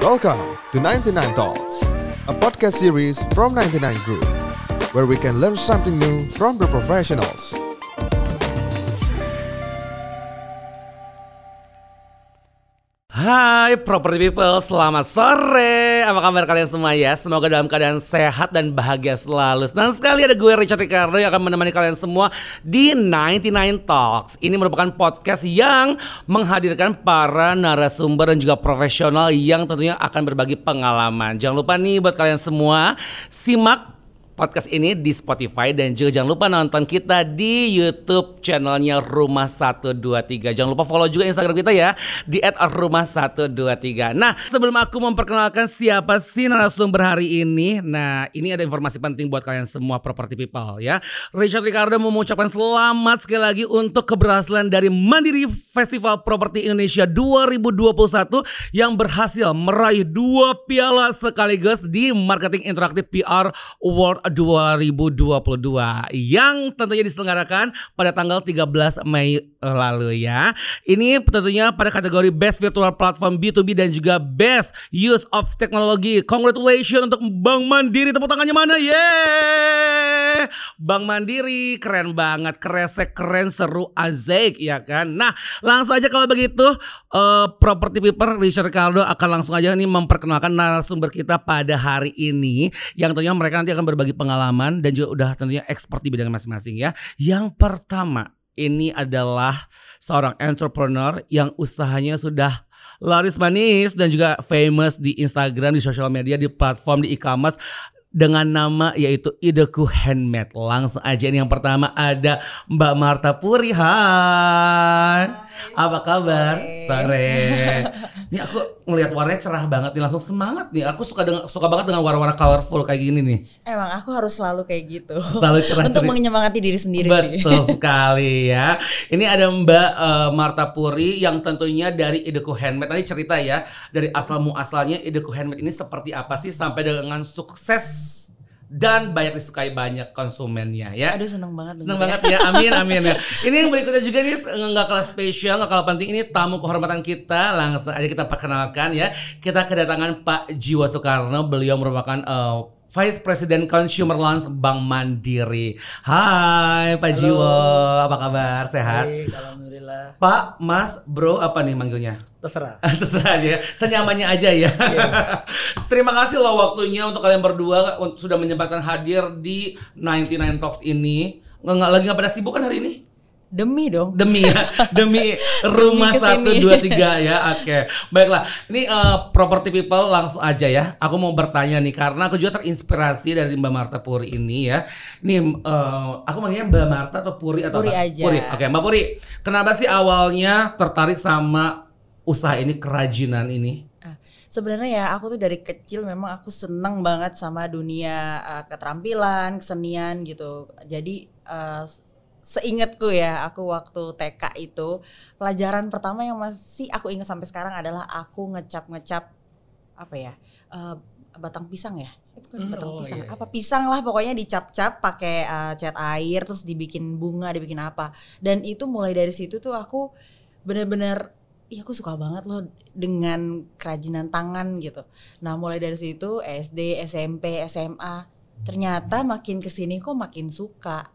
Welcome to 99 Talks, a podcast series from 99 Group, where we can learn something new from the professionals. Hai property people, selamat sore. Apa kabar kalian semua ya? Semoga dalam keadaan sehat dan bahagia selalu. Senang sekali ada gue Richard Ricardo yang akan menemani kalian semua di 99 Talks. Ini merupakan podcast yang menghadirkan para narasumber dan juga profesional yang tentunya akan berbagi pengalaman. Jangan lupa nih buat kalian semua simak podcast ini di Spotify dan juga jangan lupa nonton kita di YouTube channelnya Rumah 123. Jangan lupa follow juga Instagram kita ya di @rumah123. Nah, sebelum aku memperkenalkan siapa sih narasumber hari ini, nah ini ada informasi penting buat kalian semua property people ya. Richard Ricardo mengucapkan selamat sekali lagi untuk keberhasilan dari Mandiri Festival Properti Indonesia 2021 yang berhasil meraih dua piala sekaligus di Marketing Interaktif PR Award 2022 yang tentunya diselenggarakan pada tanggal 13 Mei lalu ya. Ini tentunya pada kategori Best Virtual Platform B2B dan juga Best Use of Technology. Congratulations untuk Bank Mandiri. Tepuk tangannya mana? Yeay! Bank Mandiri keren banget, kresek keren seru azik ya kan. Nah, langsung aja kalau begitu uh, Property People Richard Ricardo akan langsung aja nih memperkenalkan narasumber kita pada hari ini yang tentunya mereka nanti akan berbagi pengalaman dan juga udah tentunya expert di bidang masing-masing ya. Yang pertama ini adalah seorang entrepreneur yang usahanya sudah laris manis dan juga famous di Instagram, di sosial media, di platform di e-commerce dengan nama yaitu Ideku Handmade. Langsung aja ini yang pertama ada Mbak Marta Puri. Hai. Apa kabar? Sore. Sore. Ini aku ngelihat warnanya cerah banget nih, langsung semangat nih. Aku suka dengan suka banget dengan warna-warna colorful kayak gini nih. Emang aku harus selalu kayak gitu. Selalu cerah. Untuk menyemangati diri sendiri Betul sih. sekali ya. Ini ada Mbak uh, Marta Puri yang tentunya dari Ideku Handmade. Tadi cerita ya dari asal muasalnya Ideku Handmade ini seperti apa sih sampai dengan sukses dan banyak disukai banyak konsumennya ya. Aduh seneng banget. Seneng banget ya. Amin amin ya. Ini yang berikutnya juga nih nggak kalah spesial, nggak kalah penting ini tamu kehormatan kita. Langsung aja kita perkenalkan ya. Kita kedatangan Pak Jiwa Soekarno. Beliau merupakan uh, Vice President Consumer Loans Bank Mandiri. Hai Pak Halo. Jiwo, apa kabar? Sehat? Baik, alhamdulillah. Pak, Mas, Bro, apa nih manggilnya? Terserah. Terserah aja. Ya. Senyamannya aja ya. Yeah. Terima kasih loh waktunya untuk kalian berdua sudah menyempatkan hadir di 99 Talks ini. Nggak, lagi nggak pada sibuk kan hari ini? Demi dong. Demi ya, demi rumah satu dua tiga ya. Oke, okay. baiklah. Ini uh, property people langsung aja ya. Aku mau bertanya nih karena aku juga terinspirasi dari Mbak Marta Puri ini ya. Ini uh, aku manggilnya Mbak Marta atau Puri atau Puri apa? aja. Puri. Oke, okay, Mbak Puri. Kenapa sih awalnya tertarik sama usaha ini kerajinan ini? Ah, sebenarnya ya aku tuh dari kecil memang aku seneng banget sama dunia uh, keterampilan, kesenian gitu. Jadi uh, seingatku ya aku waktu TK itu pelajaran pertama yang masih aku ingat sampai sekarang adalah aku ngecap-ngecap apa ya uh, batang pisang ya. Bukan hmm, batang oh, pisang iya, iya. apa pisang lah pokoknya dicap-cap pakai uh, cat air terus dibikin bunga dibikin apa. Dan itu mulai dari situ tuh aku bener-bener iya aku suka banget loh dengan kerajinan tangan gitu. Nah mulai dari situ SD SMP SMA ternyata makin ke sini kok makin suka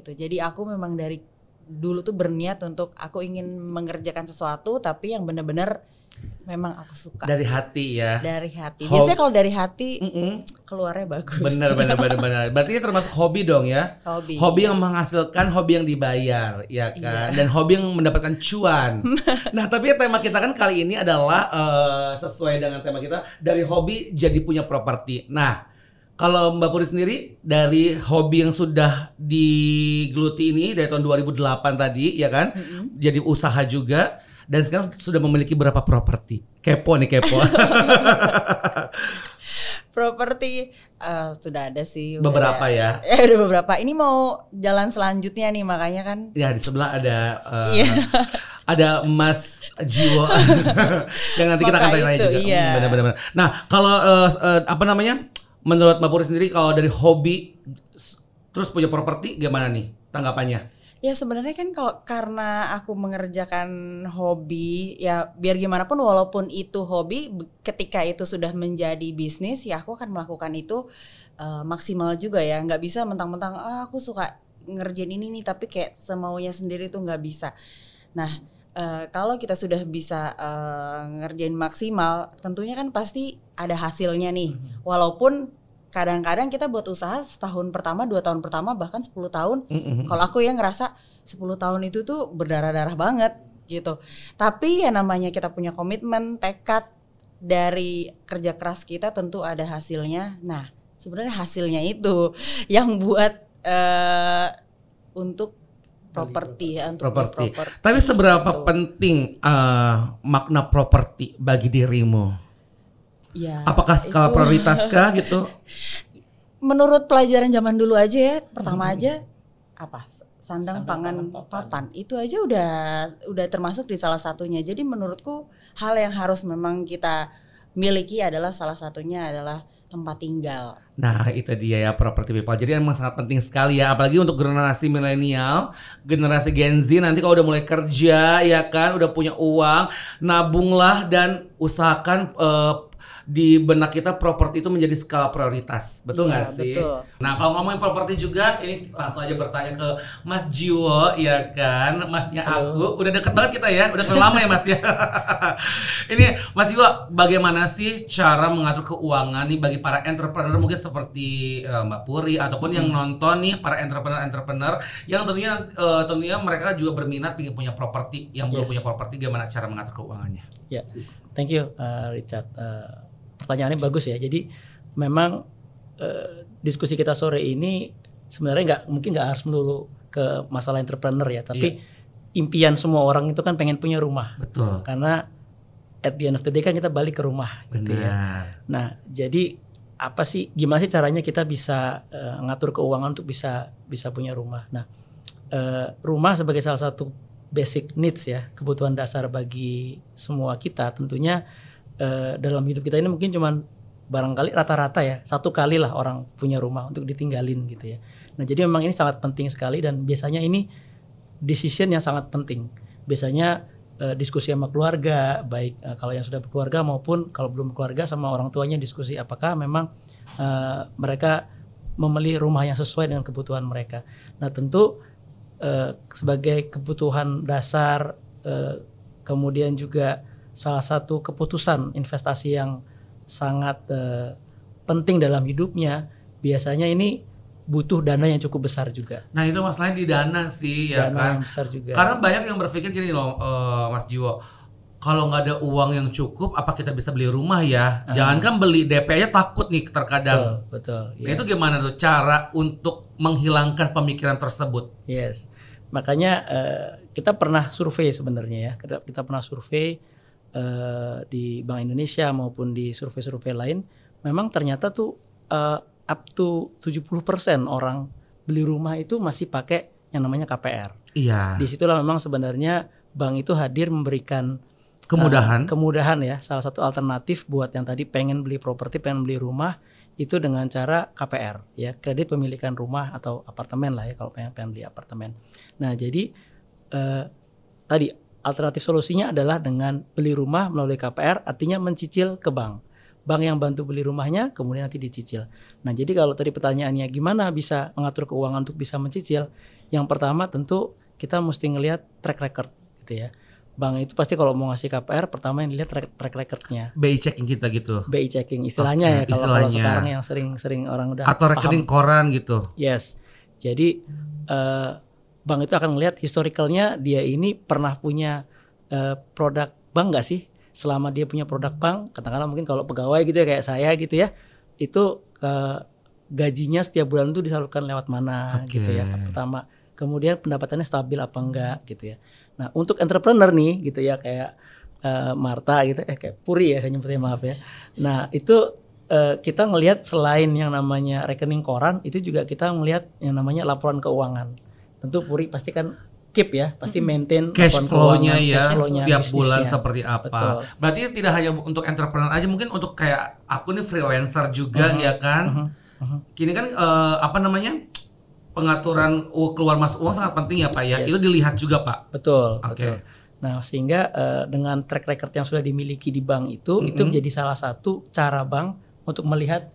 gitu. Jadi aku memang dari dulu tuh berniat untuk aku ingin mengerjakan sesuatu tapi yang benar-benar memang aku suka. Dari hati ya. Dari hati. Biasanya kalau dari hati mm -mm. keluarnya bagus. Bener bener bener bener. Berarti ini termasuk hobi dong ya. Hobi. Hobi yang menghasilkan, hobi yang dibayar, ya kan. Iya. Dan hobi yang mendapatkan cuan. nah tapi tema kita kan kali ini adalah uh, sesuai dengan tema kita dari hobi jadi punya properti. Nah kalau Mbak Puri sendiri dari hobi yang sudah digeluti ini dari tahun 2008 tadi ya kan, mm -hmm. jadi usaha juga dan sekarang sudah memiliki berapa properti? Kepo nih kepo. properti uh, sudah ada sih. Beberapa ya. Ya udah beberapa. Ini mau jalan selanjutnya nih makanya kan. Ya di sebelah ada. Uh, ada Mas Jiwo yang nanti kita akan tanya-tanya juga. Iya. Benar-benar. Nah kalau uh, uh, apa namanya? Menurut Mbak Puri sendiri kalau dari hobi terus punya properti gimana nih tanggapannya? Ya sebenarnya kan kalau karena aku mengerjakan hobi ya biar gimana pun walaupun itu hobi ketika itu sudah menjadi bisnis ya aku akan melakukan itu eh, maksimal juga ya nggak bisa mentang-mentang ah, aku suka ngerjain ini nih tapi kayak semaunya sendiri tuh nggak bisa. Nah eh, kalau kita sudah bisa eh, ngerjain maksimal tentunya kan pasti ada hasilnya nih walaupun kadang-kadang kita buat usaha setahun pertama dua tahun pertama bahkan 10 tahun Mm-mm. kalau aku ya ngerasa 10 tahun itu tuh berdarah-darah banget gitu. Tapi ya namanya kita punya komitmen, tekad dari kerja keras kita tentu ada hasilnya. Nah, sebenarnya hasilnya itu yang buat eh untuk properti ya, untuk Properti. Tapi seberapa Gitu. penting eh, makna properti bagi dirimu? Ya, Apakah skala itu- prioritaskah gitu? menurut pelajaran zaman dulu aja ya, pertama aja apa? Sandang, Sandang, pangan, pangan, papan. papan. Itu aja udah udah termasuk di salah satunya. Jadi menurutku hal yang harus memang kita miliki adalah salah satunya adalah tempat tinggal. Nah itu dia ya property people. Jadi emang sangat penting sekali ya. Apalagi untuk generasi milenial, generasi Gen Z nanti kalau udah mulai kerja ya kan, udah punya uang, nabunglah dan usahakan eh, di benak kita properti itu menjadi skala prioritas. Betul Iya, nggak sih? betul. Nah kalau ngomongin properti juga, ini langsung aja bertanya ke Mas Jiwo ya kan, Masnya aku. Udah deket banget kita ya, udah kenal lama ya Mas ya. ini Mas Jiwo, bagaimana sih cara mengatur keuangan nih bagi para entrepreneur mungkin seperti eh, Mbak Puri ataupun yang nonton nih para entrepreneur-entrepreneur yang tentunya eh, tentunya mereka juga berminat ingin punya properti, yang belum Yes. punya properti gimana cara mengatur keuangannya? Ya, thank you uh, Richard. Uh, pertanyaannya bagus ya. Jadi memang uh, diskusi kita sore ini sebenarnya nggak mungkin nggak harus melulu ke masalah entrepreneur ya, tapi impian semua orang itu kan pengen punya rumah. Betul. Karena at the end of the day kan kita balik ke rumah gitu ya. Benar. Nah, jadi apa sih gimana sih caranya kita bisa eh, ngatur keuangan untuk bisa bisa punya rumah. Nah, eh, rumah sebagai salah satu basic needs ya, kebutuhan dasar bagi semua kita tentunya eh, dalam hidup kita ini mungkin cuman barangkali rata-rata ya, satu kali lah orang punya rumah untuk ditinggalin gitu ya. Nah, jadi memang ini sangat penting sekali dan biasanya ini decision yang sangat penting. Biasanya eh, diskusi sama keluarga, baik eh, kalau yang sudah berkeluarga maupun kalau belum berkeluarga sama orang tuanya diskusi apakah memang eh, mereka membeli rumah yang sesuai dengan kebutuhan mereka. Nah tentu eh, sebagai kebutuhan dasar, eh, kemudian juga salah satu keputusan investasi yang sangat eh, penting dalam hidupnya, biasanya ini butuh dana yang cukup besar juga. Nah itu masalahnya di dana sih ya dana kan. yang besar juga. Karena banyak yang berpikir gini loh, eh, Mas Jiwo. Kalau nggak ada uang yang cukup, apa kita bisa beli rumah ya? Ah. Jangankan beli DP aja takut nih terkadang. betul, betul. Nah, ya. itu gimana tuh cara untuk menghilangkan pemikiran tersebut? Yes. Makanya eh, kita pernah survei sebenarnya ya. Kita, kita pernah survei eh, di Bank Indonesia maupun di survei-survei lain. Memang ternyata tuh eh, up to 70% orang beli rumah itu masih pakai yang namanya KPR. Iya. Di situlah memang sebenarnya bank itu hadir memberikan Kemudahan. eh, kemudahan ya. Salah satu alternatif buat yang tadi pengen beli properti, pengen beli rumah itu dengan cara KPR ya kredit pemilikan rumah atau apartemen lah ya kalau pengen, pengen beli apartemen. Nah jadi eh, tadi alternatif solusinya adalah dengan beli rumah melalui KPR artinya mencicil ke bank. Bank yang bantu beli rumahnya kemudian nanti dicicil. Nah jadi kalau tadi pertanyaannya gimana bisa mengatur keuangan untuk bisa mencicil? Yang pertama tentu kita mesti ngelihat track record gitu ya. Bank itu pasti kalau mau ngasih KPR pertama yang dilihat track, track recordnya. BI checking kita gitu. BI checking istilahnya Oke, ya kalau, sekarang yang sering-sering orang udah Atau paham. rekening koran gitu. Yes. Jadi eh, bank itu akan melihat historicalnya dia ini pernah punya eh, produk bank nggak sih? Selama dia punya produk bank, katakanlah mungkin kalau pegawai gitu ya kayak saya gitu ya, itu eh, gajinya setiap bulan itu disalurkan lewat mana Oke. gitu ya. Pertama, kemudian pendapatannya stabil apa enggak gitu ya. Nah untuk entrepreneur nih gitu ya kayak eh, Marta gitu, eh kayak Puri ya saya nyebutnya maaf ya. Nah itu eh, kita ngelihat selain yang namanya rekening koran itu juga kita ngelihat yang namanya laporan keuangan. Tentu Puri pasti kan keep ya, pasti maintain Cash flow-nya ya cash flow-nya tiap bisnisnya. bulan seperti apa. Betul. Berarti tidak hanya untuk entrepreneur aja, mungkin untuk kayak aku nih freelancer juga Mhm. ya kan. Mhm, mhm. Kini kan eh, apa namanya? Pengaturan keluar masuk uang sangat penting ya Pak ya. Yes. Itu dilihat juga Pak. Betul, Oke. betul. Nah, sehingga eh, dengan track record yang sudah dimiliki di bank itu, itu Mhm. menjadi salah satu cara bank untuk melihat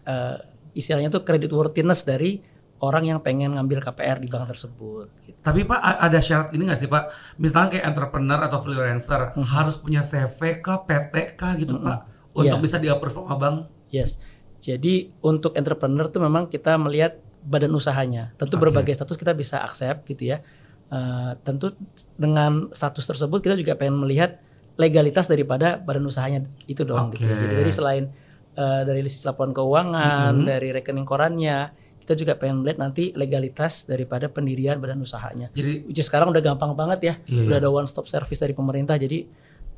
eh, istilahnya itu credit worthiness dari orang yang pengen ngambil KPR di bank tersebut. gitu. Tapi Pak ada syarat ini nggak sih Pak? Misalnya kayak entrepreneur atau freelancer Mhm. harus punya CV kah, PT kah gitu Mhm. Pak untuk Iya. bisa di-approve sama bank. Yes. Jadi untuk entrepreneur tuh memang kita melihat badan usahanya. Tentu Oke. berbagai status kita bisa accept gitu ya. Eh, tentu dengan status tersebut kita juga pengen melihat legalitas daripada badan usahanya itu dong gitu. Oke. Jadi, jadi selain eh, dari list laporan keuangan, Mhm. dari rekening korannya, kita juga pengen melihat nanti legalitas daripada pendirian badan usahanya. Jadi Which is sekarang udah gampang banget ya. Iya, udah iya. ada one stop service dari pemerintah jadi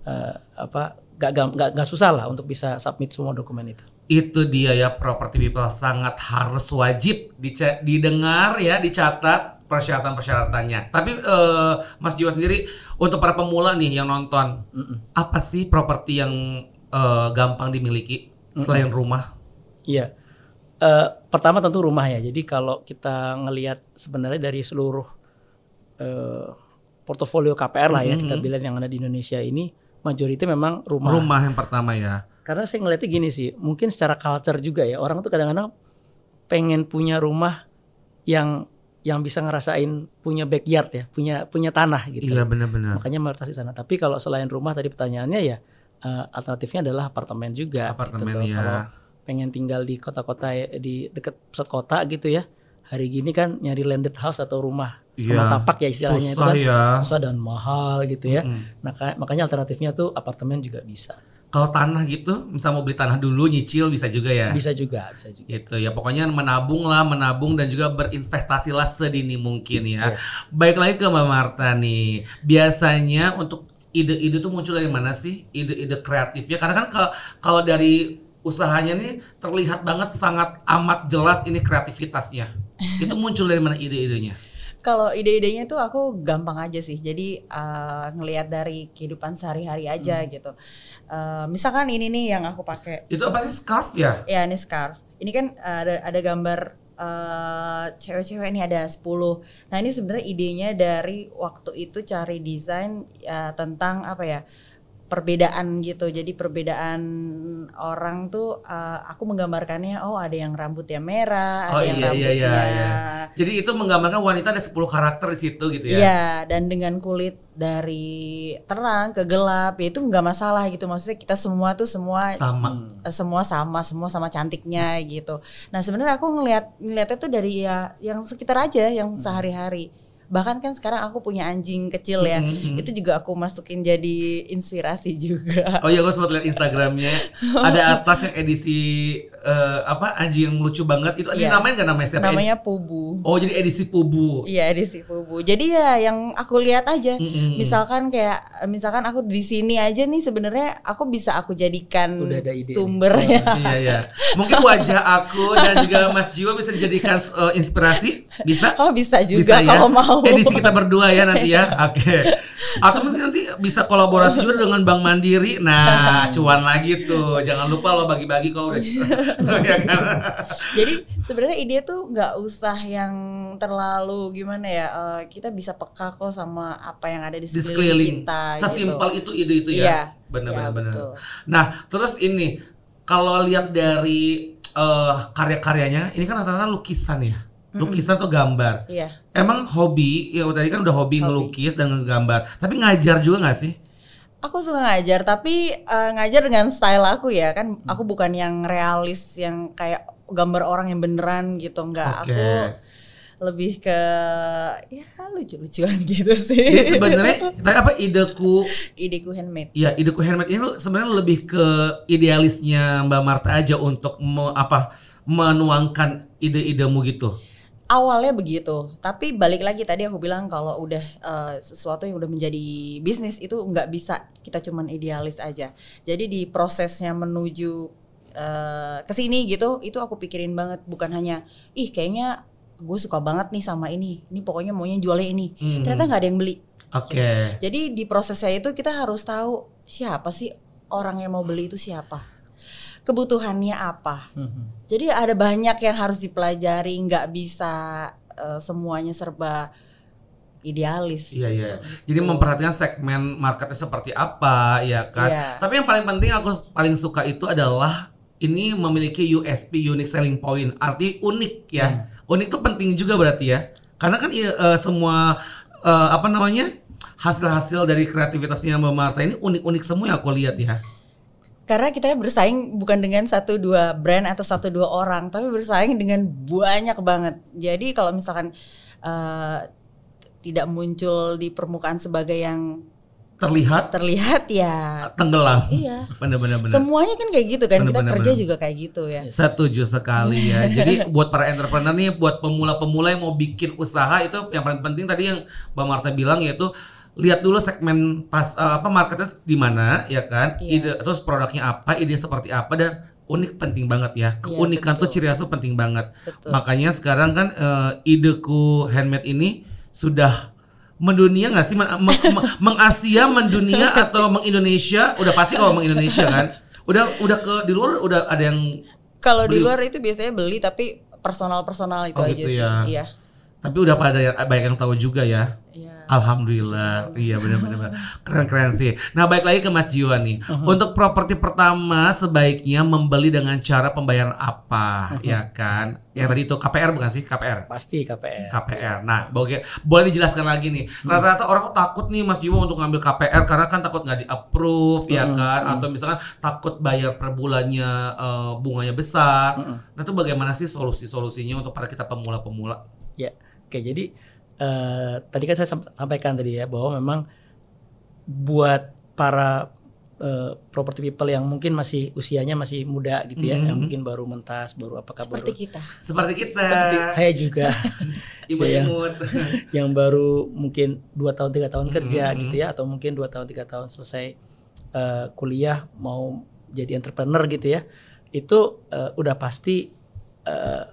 eh, apa gak, gak, gak susah lah untuk bisa submit semua dokumen itu. itu dia ya property people sangat harus wajib didengar ya dicatat persyaratan-persyaratannya. Tapi eh, Mas Jiwa sendiri untuk para pemula nih yang nonton Mm-mm. apa sih properti yang eh, gampang dimiliki selain rumah? Iya. Eh, pertama tentu rumah ya. Jadi kalau kita ngelihat sebenarnya dari seluruh eh, portofolio KPR lah ya Mhm. kita bilang yang ada di Indonesia ini majority memang rumah. Rumah yang pertama ya. Karena saya ngelihatnya gini sih, mungkin secara culture juga ya orang tuh kadang-kadang pengen punya rumah yang yang bisa ngerasain punya backyard ya, punya punya tanah gitu. Iya benar-benar. Makanya mayoritas di sana. Tapi kalau selain rumah tadi pertanyaannya ya eh, alternatifnya adalah apartemen juga. gitu Apartemen. Kalau ya. pengen tinggal di kota-kota di dekat pusat kota gitu ya. Hari gini kan nyari landed house atau rumah rumah Iya. tapak ya istilahnya itu Susah kan ya. susah dan mahal gitu ya. Mm-mm. Nah, ka- makanya alternatifnya tuh apartemen juga bisa. Kalau tanah gitu, misal mau beli tanah dulu nyicil bisa juga ya. Bisa juga, bisa juga. Gitu ya. Pokoknya menabung lah, menabung dan juga berinvestasilah sedini mungkin ya. Yes. Baik lagi ke Mbak Marta nih. Biasanya untuk ide-ide tuh muncul dari mana sih? Ide-ide kreatifnya. Karena kan kalau dari usahanya nih terlihat banget sangat amat jelas ini kreativitasnya. Itu muncul dari mana ide-idenya? Kalau ide-idenya tuh aku gampang aja sih. Jadi eh, ngelihat dari kehidupan sehari-hari aja gitu. Eh, misalkan ini nih yang aku pakai. Itu apa sih scarf ya? Ya ini scarf. Ini kan ada ada gambar eh, cewek-cewek ini ada 10. Nah ini sebenarnya idenya dari waktu itu cari desain ya, tentang apa ya perbedaan gitu. Jadi perbedaan orang tuh eh, aku menggambarkannya oh ada yang rambutnya merah, Oh, ada yang iya, iya, rambutnya iya, iya. Jadi itu menggambarkan wanita ada 10 karakter di situ gitu ya. Iya, dan dengan kulit dari terang ke gelap, ya itu nggak masalah gitu. Maksudnya kita semua tuh semua Sama. eh, semua sama, semua sama cantiknya gitu. Nah sebenarnya aku ngelihat ngelihatnya tuh dari ya yang sekitar aja, yang sehari-hari. Bahkan kan sekarang aku punya anjing kecil ya, Mm-mm. itu juga aku masukin jadi inspirasi juga. Oh iya, gue sempat lihat Instagramnya. Ada atas yang edisi eh, apa anjing yang lucu banget. Itu ada Iya. namanya nggak namanya siapa? Namanya Pubu. Oh jadi edisi pubu. Iya edisi Pubu. Jadi ya yang aku lihat aja. Mm-mm. Misalkan kayak misalkan aku di sini aja nih sebenarnya aku bisa aku jadikan Udah ada ide sumbernya. iya iya. Mungkin wajah aku dan juga Mas Jiwa bisa dijadikan eh, inspirasi. Bisa? Oh bisa Bisa juga ya? kalau mau. Edisi kita berdua ya nanti ya. Oke. Atau mungkin nanti bisa kolaborasi juga dengan Bank Mandiri. Nah, cuan lagi tuh. Jangan lupa lo bagi-bagi kalau udah. ya kan? Jadi sebenarnya ide tuh nggak usah yang terlalu gimana ya. eh, kita bisa peka kok sama apa yang ada di sekeliling kita. Sesimpel gitu. itu ide itu Iya. ya. Iya, benar benar. betul. Nah, terus ini kalau lihat dari eh, karya-karyanya, ini kan rata-rata lukisan ya. Lukisan atau gambar. Iya. Emang hobi, ya tadi kan udah hobi, Hobi. ngelukis dan ngegambar. Tapi ngajar juga nggak sih? Aku suka ngajar tapi eh, ngajar dengan style aku ya kan. Aku bukan yang realis yang kayak gambar orang yang beneran gitu enggak. Aku lebih ke ya lucu-lucuan gitu sih. Jadi sebenarnya tadi apa ideku, ideku handmade. ya ideku handmade ini sebenarnya lebih ke idealisnya Mbak Marta aja untuk me- apa menuangkan ide-idemu gitu. Awalnya begitu tapi balik lagi tadi aku bilang kalau udah eh, sesuatu yang udah menjadi bisnis itu nggak bisa kita cuman idealis aja. Jadi di prosesnya menuju eh, ke sini gitu itu aku pikirin banget. Bukan hanya ih kayaknya gue suka banget nih sama ini ini pokoknya maunya jualnya ini. Hmm. ternyata nggak ada yang beli. Oke. jadi di prosesnya itu kita harus tahu siapa sih orang yang mau beli itu siapa kebutuhannya apa Mhm. jadi ada banyak yang harus dipelajari, nggak bisa eh, semuanya serba idealis. Iya iya. Jadi memperhatikan segmen marketnya seperti apa, ya kan. Iya. Tapi yang paling penting aku paling suka itu adalah ini memiliki USP unique selling point. Arti unik ya. Unik itu penting juga berarti ya. Karena kan iya, eh, semua eh, apa namanya hasil-hasil dari kreativitasnya Mbak Marta ini unik-unik semua yang aku lihat ya. Karena kita bersaing bukan dengan satu dua brand atau satu dua orang, tapi bersaing dengan banyak banget. Jadi kalau misalkan eh, tidak muncul di permukaan sebagai yang Terlihat terlihat ya, tenggelam. iya. Bener-bener. bener. Semuanya kan kayak gitu kan, Bener, kita bener, kerja bener. juga kayak gitu ya. Setuju sekali ya. Jadi buat para entrepreneur nih, buat pemula-pemula yang mau bikin usaha itu yang paling penting tadi yang Mbak Marta bilang yaitu lihat dulu segmen pas eh, apa marketnya di mana ya kan, Iya. ide terus produknya apa, ide seperti apa dan unik penting banget ya. Keunikan tuh betul. ciri khas tuh penting banget. Betul. Makanya sekarang kan eh, ideku handmade ini sudah mendunia nggak sih Men- meng- meng- mengasia mendunia atau mengindonesia udah pasti kalau mengindonesia kan udah udah ke di luar udah ada yang Kalau di luar itu biasanya beli tapi personal-personal itu Oh, aja gitu sih. ya. Iya. Tapi udah pada yang banyak yang tahu juga ya. Iya. Alhamdulillah. Iya benar-benar. Keren-keren sih. Nah, baik lagi ke Mas Jiwa nih. Untuk properti pertama sebaiknya membeli dengan cara pembayaran apa, ya kan? Yang tadi itu KPR bukan sih? KPR. Pasti KPR. KPR. Nah, boleh boleh dijelaskan lagi nih. Rata-rata orang takut nih Mas Jiwa untuk ngambil KPR karena kan takut nggak di-approve ya Hmm, kan atau misalkan takut bayar per bulannya eh, bunganya besar. Mm-mm. Nah, itu bagaimana sih solusi-solusinya untuk para kita pemula-pemula? Ya, oke. Jadi eh, tadi kan saya sam- sampaikan tadi ya bahwa memang buat para eh, property people yang mungkin masih usianya masih muda gitu ya, Mhm. yang mungkin baru mentas, baru apakah baru Seperti kita. Seperti kita. seperti saya juga Ibu Iya. imut. yang baru mungkin dua tahun tiga tahun kerja Mhm. gitu ya, atau mungkin dua tahun tiga tahun selesai eh, kuliah mau jadi entrepreneur gitu ya, itu eh, udah pasti eh,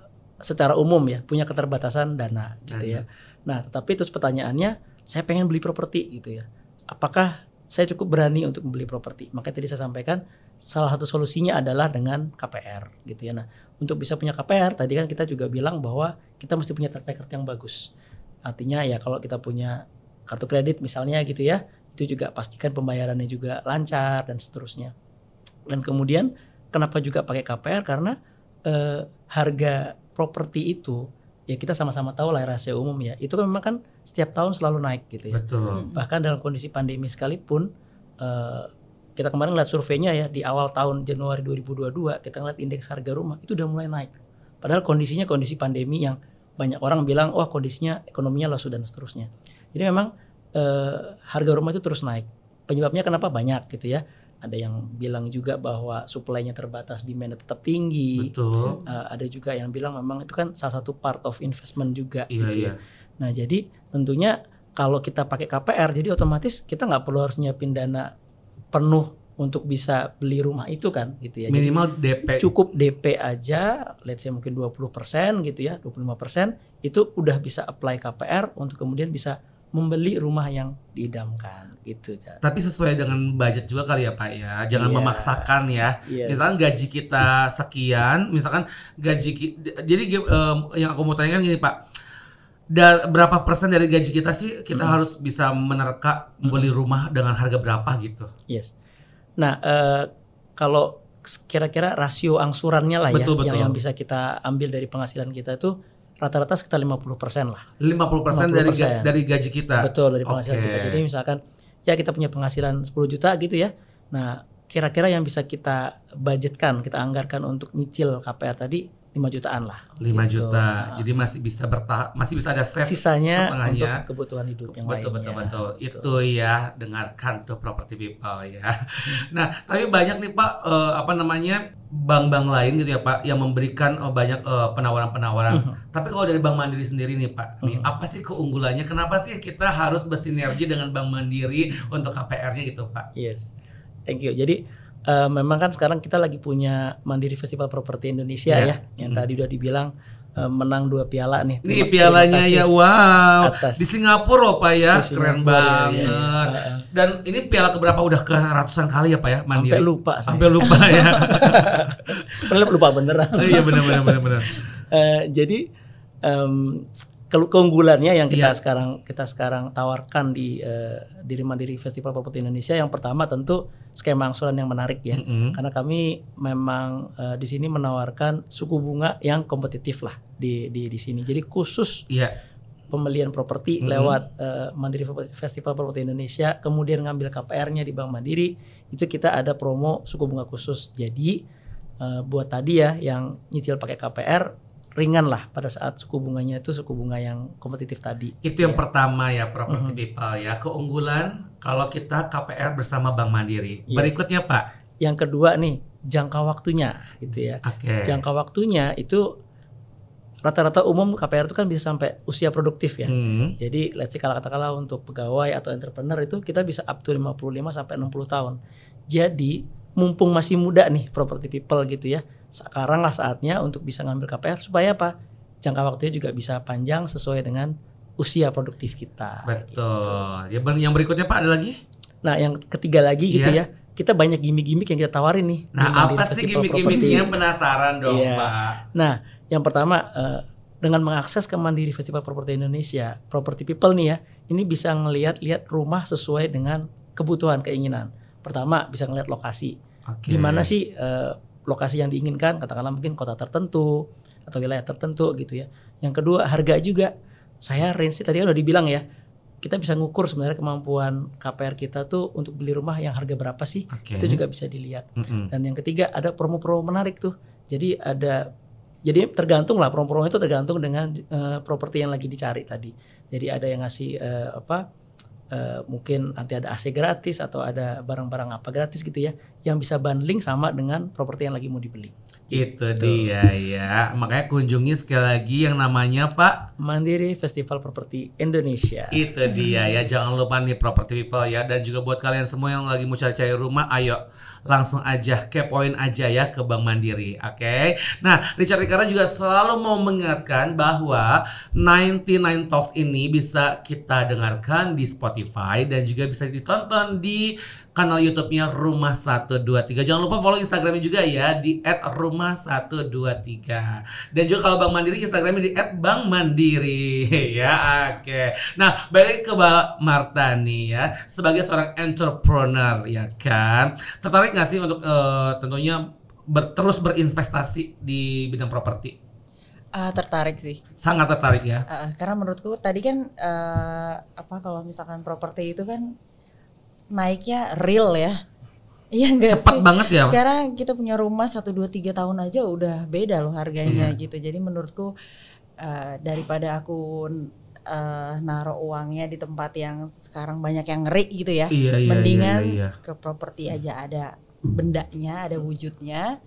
secara umum ya punya keterbatasan dana gitu ya. Nah, tetapi terus pertanyaannya, saya pengen beli properti gitu ya. Apakah saya cukup berani untuk membeli properti? Makanya tadi saya sampaikan salah satu solusinya adalah dengan KPR gitu ya. Nah, untuk bisa punya KPR tadi kan kita juga bilang bahwa kita mesti punya track record yang bagus. Artinya ya kalau kita punya kartu kredit misalnya gitu ya, itu juga pastikan pembayarannya juga lancar dan seterusnya. Dan kemudian kenapa juga pakai KPR karena eh, harga properti itu ya kita sama-sama tahu lah rahasia umum ya. Itu kan memang kan setiap tahun selalu naik gitu ya. Betul. Bahkan dalam kondisi pandemi sekalipun eh, kita kemarin lihat surveinya ya di awal tahun Januari 2022 kita ngeliat indeks harga rumah itu udah mulai naik. Padahal kondisinya kondisi pandemi yang banyak orang bilang wah kondisinya ekonominya lesu dan seterusnya. Jadi memang eh, harga rumah itu terus naik. Penyebabnya kenapa banyak gitu ya. Ada yang bilang juga bahwa supply-nya terbatas, demand tetap tinggi. Betul. Eh, ada juga yang bilang memang itu kan salah satu part of investment juga Iya, gitu iya. ya. Nah jadi tentunya kalau kita pakai KPR jadi otomatis kita nggak perlu harus nyiapin dana penuh untuk bisa beli rumah itu kan gitu ya. Jadi Minimal DP. cukup DP aja, let's say mungkin 20% gitu ya, 25% itu udah bisa apply KPR untuk kemudian bisa membeli rumah yang diidamkan gitu. Tapi sesuai dengan budget juga kali ya Pak ya. Jangan Iya. memaksakan ya. Yes. Misalkan gaji kita sekian, misalkan gaji jadi em, yang aku mau tanyakan gini Pak. Da- berapa persen dari gaji kita sih kita harus bisa menerka beli rumah dengan harga berapa gitu? Yes. Nah, eh, kalau kira-kira rasio angsurannya lah ya Betul, yang betul. yang bisa kita ambil dari penghasilan kita itu rata-rata sekitar 50% lah. 50% dari ga- 50%. dari gaji kita. Betul dari penghasilan Oke. kita. Jadi misalkan ya kita punya penghasilan 10 juta gitu ya. Nah, kira-kira yang bisa kita budgetkan, kita anggarkan untuk nyicil KPR tadi 5 jutaan lah. 5 Gitu. juta. Nah, Jadi masih bisa bertahap, masih bisa ada save sisanya setengahnya. untuk kebutuhan hidup yang betul, lainnya. betul betul Gitu. itu ya dengarkan tuh property people ya nah tapi banyak nih pak eh, apa namanya bank-bank lain gitu ya pak yang memberikan eh, banyak eh, penawaran-penawaran Mhm. tapi kalau dari bank mandiri sendiri nih pak nih Mhm. apa sih keunggulannya kenapa sih kita harus bersinergi dengan bank mandiri untuk KPR-nya gitu pak Yes. Thank you. Jadi eh, memang kan sekarang kita lagi punya Mandiri Festival Properti Indonesia Iya. ya, yang Hmm. tadi udah dibilang eh, menang dua piala nih. Terima- pialanya ya wow atas- di Singapura loh pak ya Di keren Singapura, banget iya, iya. Heeh. dan ini piala keberapa udah ke ratusan kali ya pak ya mandiri Sampai lupa saya. sampai lupa ya lupa beneran. Oh, iya benar benar benar benar Eh, jadi ke- keunggulannya yang kita Iya. sekarang kita sekarang tawarkan di eh, diri mandiri Festival Properti Indonesia yang pertama tentu skema angsuran yang menarik ya Mm-mm. karena kami memang eh, di sini menawarkan suku bunga yang kompetitif lah di di di sini jadi khusus Iya. pembelian properti Mm-mm. lewat eh, Mandiri Festival Properti Indonesia kemudian ngambil KPR-nya di Bank Mandiri itu kita ada promo suku bunga khusus jadi eh, buat tadi ya yang nyicil pakai KPR ringan lah pada saat suku bunganya itu suku bunga yang kompetitif tadi Itu yang Ya. pertama ya property Mhm. people ya keunggulan kalau kita KPR bersama Bank Mandiri. Yes. Berikutnya Pak. yang kedua nih jangka waktunya gitu ya Oke. jangka waktunya itu rata-rata umum KPR itu kan bisa sampai usia produktif ya Hmm. Jadi let's say kalau katakanlah untuk pegawai atau entrepreneur itu kita bisa up to 55 sampai 60 tahun. Jadi mumpung masih muda nih property people gitu ya. Sekarang lah saatnya untuk bisa ngambil KPR supaya apa? Jangka waktunya juga bisa panjang sesuai dengan usia produktif kita. Betul. Ya yang berikutnya Pak ada lagi? Nah, yang ketiga lagi gitu Iya. ya. Kita banyak gimmick-gimmick yang kita tawarin nih. Nah, apa sih gimmick-gimmicknya penasaran dong, Iya. Pak? Nah, yang pertama eh, dengan mengakses ke Mandiri Festival Properti Indonesia, property people nih ya, ini bisa ngelihat lihat rumah sesuai dengan kebutuhan keinginan. Pertama bisa ngelihat lokasi, Oke. di mana sih eh, lokasi yang diinginkan, katakanlah mungkin kota tertentu atau wilayah tertentu gitu ya. Yang kedua harga juga. Saya range tadi kan udah dibilang ya, kita bisa ngukur sebenarnya kemampuan KPR kita tuh untuk beli rumah yang harga berapa sih? Oke. Itu juga bisa dilihat. Mm-mm. Dan yang ketiga ada promo-promo menarik tuh. Jadi ada jadi tergantung lah promo-promo itu tergantung dengan eh, properti yang lagi dicari tadi. Jadi ada yang ngasih eh, apa eh, mungkin nanti ada AC gratis atau ada barang-barang apa gratis gitu ya yang bisa bundling sama dengan properti yang lagi mau dibeli. Itu dia ya. Makanya kunjungi sekali lagi yang namanya Pak Mandiri Festival Properti Indonesia. Itu dia ya, jangan lupa nih property people ya dan juga buat kalian semua yang lagi mau cari-cari rumah, ayo langsung aja kepoin aja ya ke Bank Mandiri, oke? Nah, Richard Ricardo juga selalu mau mengingatkan bahwa 99 Talks ini bisa kita dengarkan di Spotify dan juga bisa ditonton di kanal YouTube-nya Rumah 123. Jangan lupa follow Instagramnya juga ya di @rumah123. Dan juga kalau Bank Mandiri Instagramnya di @bankmandiri ya. Oke. Nah, balik ke Mbak Marta nih ya sebagai seorang entrepreneur ya kan. Tertarik nggak sih untuk eh, tentunya ber- terus berinvestasi di bidang properti? Ah, tertarik sih. Sangat tertarik ya. Ah, karena menurutku tadi kan eh, apa kalau misalkan properti itu kan naiknya real ya. Iya enggak Cepat sih? banget ya. Sekarang kita punya rumah 1 2 3 tahun aja udah beda loh harganya Iya. gitu. Jadi menurutku eh, daripada aku eh, naruh uangnya di tempat yang sekarang banyak yang ngeri gitu ya. Iya iya Mendingan iya, iya. ke properti aja ada bendanya, ada wujudnya.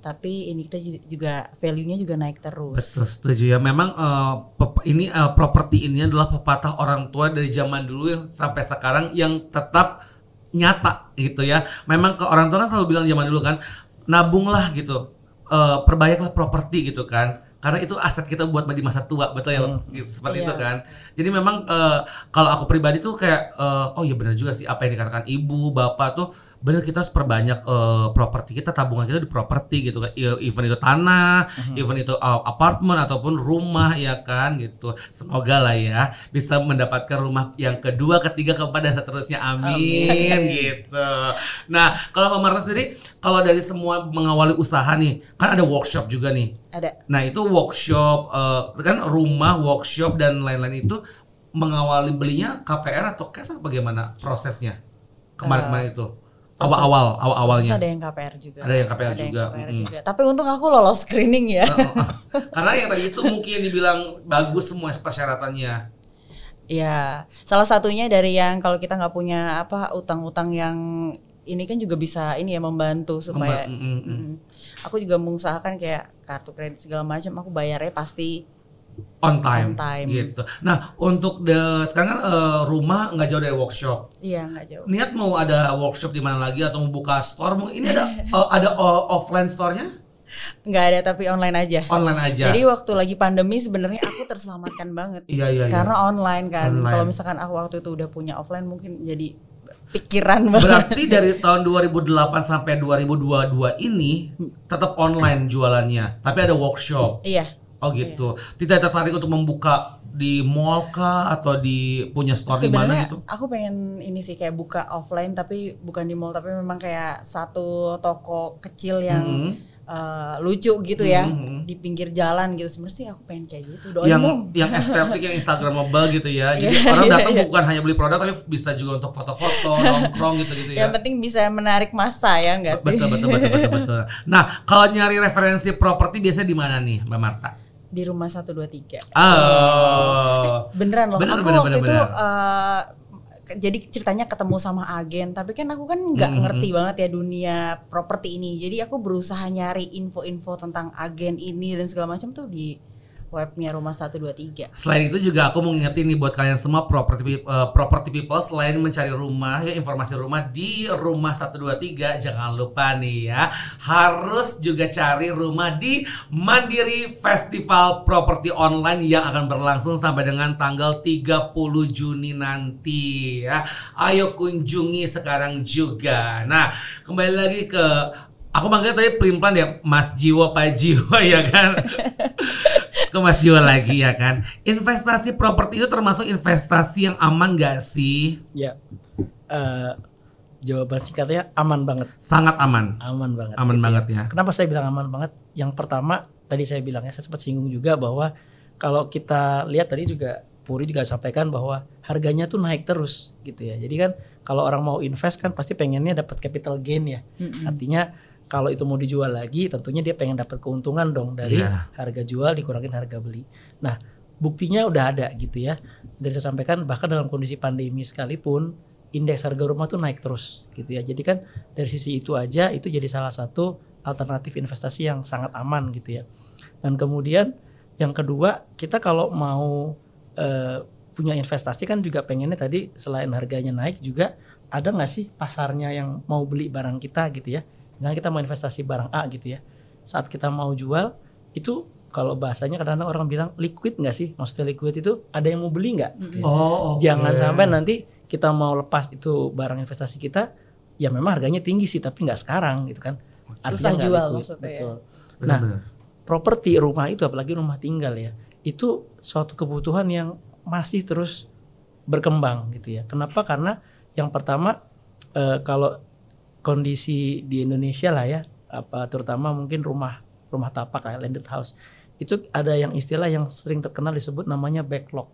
Tapi ini kita ju- juga value-nya juga naik terus. Betul setuju ya. Memang pep- ini eh, properti ini adalah pepatah orang tua dari zaman dulu yang sampai sekarang yang tetap nyata gitu ya. Memang ke orang tua kan selalu bilang zaman dulu kan nabunglah gitu. Eh, perbanyaklah properti gitu kan. Karena itu aset kita buat di masa tua, betul ya? Hmm. Gitu, seperti Iya. itu kan. Jadi memang eh, kalau aku pribadi tuh kayak eh, oh iya benar juga sih apa yang dikatakan ibu, bapak tuh benar kita harus perbanyak eh, properti kita, tabungan kita di properti gitu kan. E- Even itu tanah, even itu uh, apartemen ataupun rumah ya kan gitu. Semoga lah ya bisa mendapatkan rumah yang kedua, ketiga, keempat dan seterusnya. Amin, gitu. Nah, kalau Mbak Marta sendiri kalau dari semua mengawali usaha nih, kan ada workshop juga nih. Ada Nah, itu workshop eh, kan rumah, workshop dan lain-lain itu mengawali belinya KPR atau cash bagaimana prosesnya? Kemarin-kemarin itu. Awal-awal, awal-awalnya. ada yang KPR juga. Ada yang KPR juga, mm-mm. juga. Tapi untung aku lolos screening ya. Karena yang tadi itu mungkin dibilang bagus semua persyaratannya. Ya, salah satunya dari yang kalau kita nggak punya apa utang-utang yang ini kan juga bisa ini ya membantu supaya. Memba- mm, mm, mm. Mm. Aku juga mengusahakan kayak kartu kredit segala macam aku bayarnya pasti On time, On time. gitu. Nah, untuk the sekarang kan eh, rumah nggak jauh dari workshop. iya nggak jauh. Niat mau ada workshop di mana lagi atau mau buka store? Mau ini ada eh, ada o- offline store-nya? Nggak ada tapi online aja. Online aja. Jadi waktu lagi pandemi sebenarnya aku terselamatkan banget. iya iya iya. Karena online kan. Online. Kalau misalkan aku waktu itu udah punya offline mungkin jadi pikiran banget. Berarti dari tahun 2008 sampai 2022 ini tetap online jualannya, tapi ada workshop. Iya. Oh gitu. Tidak tertarik untuk membuka di mall kah atau di punya store di mana Sebenarnya gitu? aku pengen ini sih kayak buka offline tapi bukan di mall tapi memang kayak satu toko kecil yang Mhm. eh, lucu gitu ya Mhm. di pinggir jalan gitu. Sebenarnya sih aku pengen kayak gitu. Doain yang dong. yang estetik yang instagramable gitu ya jadi Iya, orang iya, datang iya. bukan hanya beli produk tapi bisa juga untuk foto-foto nongkrong gitu gitu ya Yang penting bisa menarik masa ya enggak sih? betul betul betul betul betul nah kalau nyari referensi properti biasanya di mana nih mbak Marta Di rumah 123. oh Beneran loh. Bener, aku bener, waktu bener, itu bener. eh, ke- jadi ceritanya ketemu sama agen, tapi kan aku kan nggak Mhm. ngerti banget ya dunia properti ini. Jadi aku berusaha nyari info-info tentang agen ini dan segala macam tuh di webnya rumah 123. Selain itu juga aku mau ngingetin nih buat kalian semua property pe- eh, property people selain mencari rumah ya informasi rumah di rumah 123 jangan lupa nih ya harus juga cari rumah di Mandiri Festival Property Online yang akan berlangsung sampai dengan tanggal 30 Juni nanti ya. Ayo kunjungi sekarang juga. Nah, kembali lagi ke aku manggilnya tadi pelin-pelan ya Mas Jiwo Pak Jiwo ya kan. ke Mas Jiwa lagi ya kan. Investasi properti itu termasuk investasi yang aman gak sih? Ya. Eh, jawaban singkatnya aman banget, Sangat aman. aman banget. Aman gitu ya. banget ya. Kenapa saya bilang aman banget? Yang pertama tadi saya bilang ya, saya sempat singgung juga bahwa kalau kita lihat tadi juga Puri juga sampaikan bahwa harganya tuh naik terus gitu ya. Jadi kan kalau orang mau invest kan pasti pengennya dapat capital gain ya. Mm-mm. Artinya kalau itu mau dijual lagi tentunya dia pengen dapat keuntungan dong dari Iya. harga jual dikurangin harga beli. Nah, buktinya udah ada gitu ya. Dan saya sampaikan bahkan dalam kondisi pandemi sekalipun indeks harga rumah tuh naik terus gitu ya. Jadi kan dari sisi itu aja itu jadi salah satu alternatif investasi yang sangat aman gitu ya. Dan kemudian yang kedua, kita kalau mau eh, punya investasi kan juga pengennya tadi selain harganya naik juga ada nggak sih pasarnya yang mau beli barang kita gitu ya. Misalnya kita mau investasi barang A gitu ya. Saat kita mau jual itu kalau bahasanya kadang-kadang orang bilang liquid nggak sih? Maksudnya liquid itu ada yang mau beli nggak? Gitu ya. Oh, oke. Jangan sampai nanti kita mau lepas itu barang investasi kita, ya memang harganya tinggi sih, tapi nggak sekarang gitu kan. Susah nggak jual liquid, maksudnya ya. betul. Benar-benar. Properti rumah itu, apalagi rumah tinggal ya, itu suatu kebutuhan yang masih terus berkembang gitu ya. Kenapa? Karena yang pertama eh, kalau kondisi di Indonesia lah ya, apa terutama mungkin rumah rumah tapak kayak landed house itu ada yang istilah yang sering terkenal disebut namanya backlog.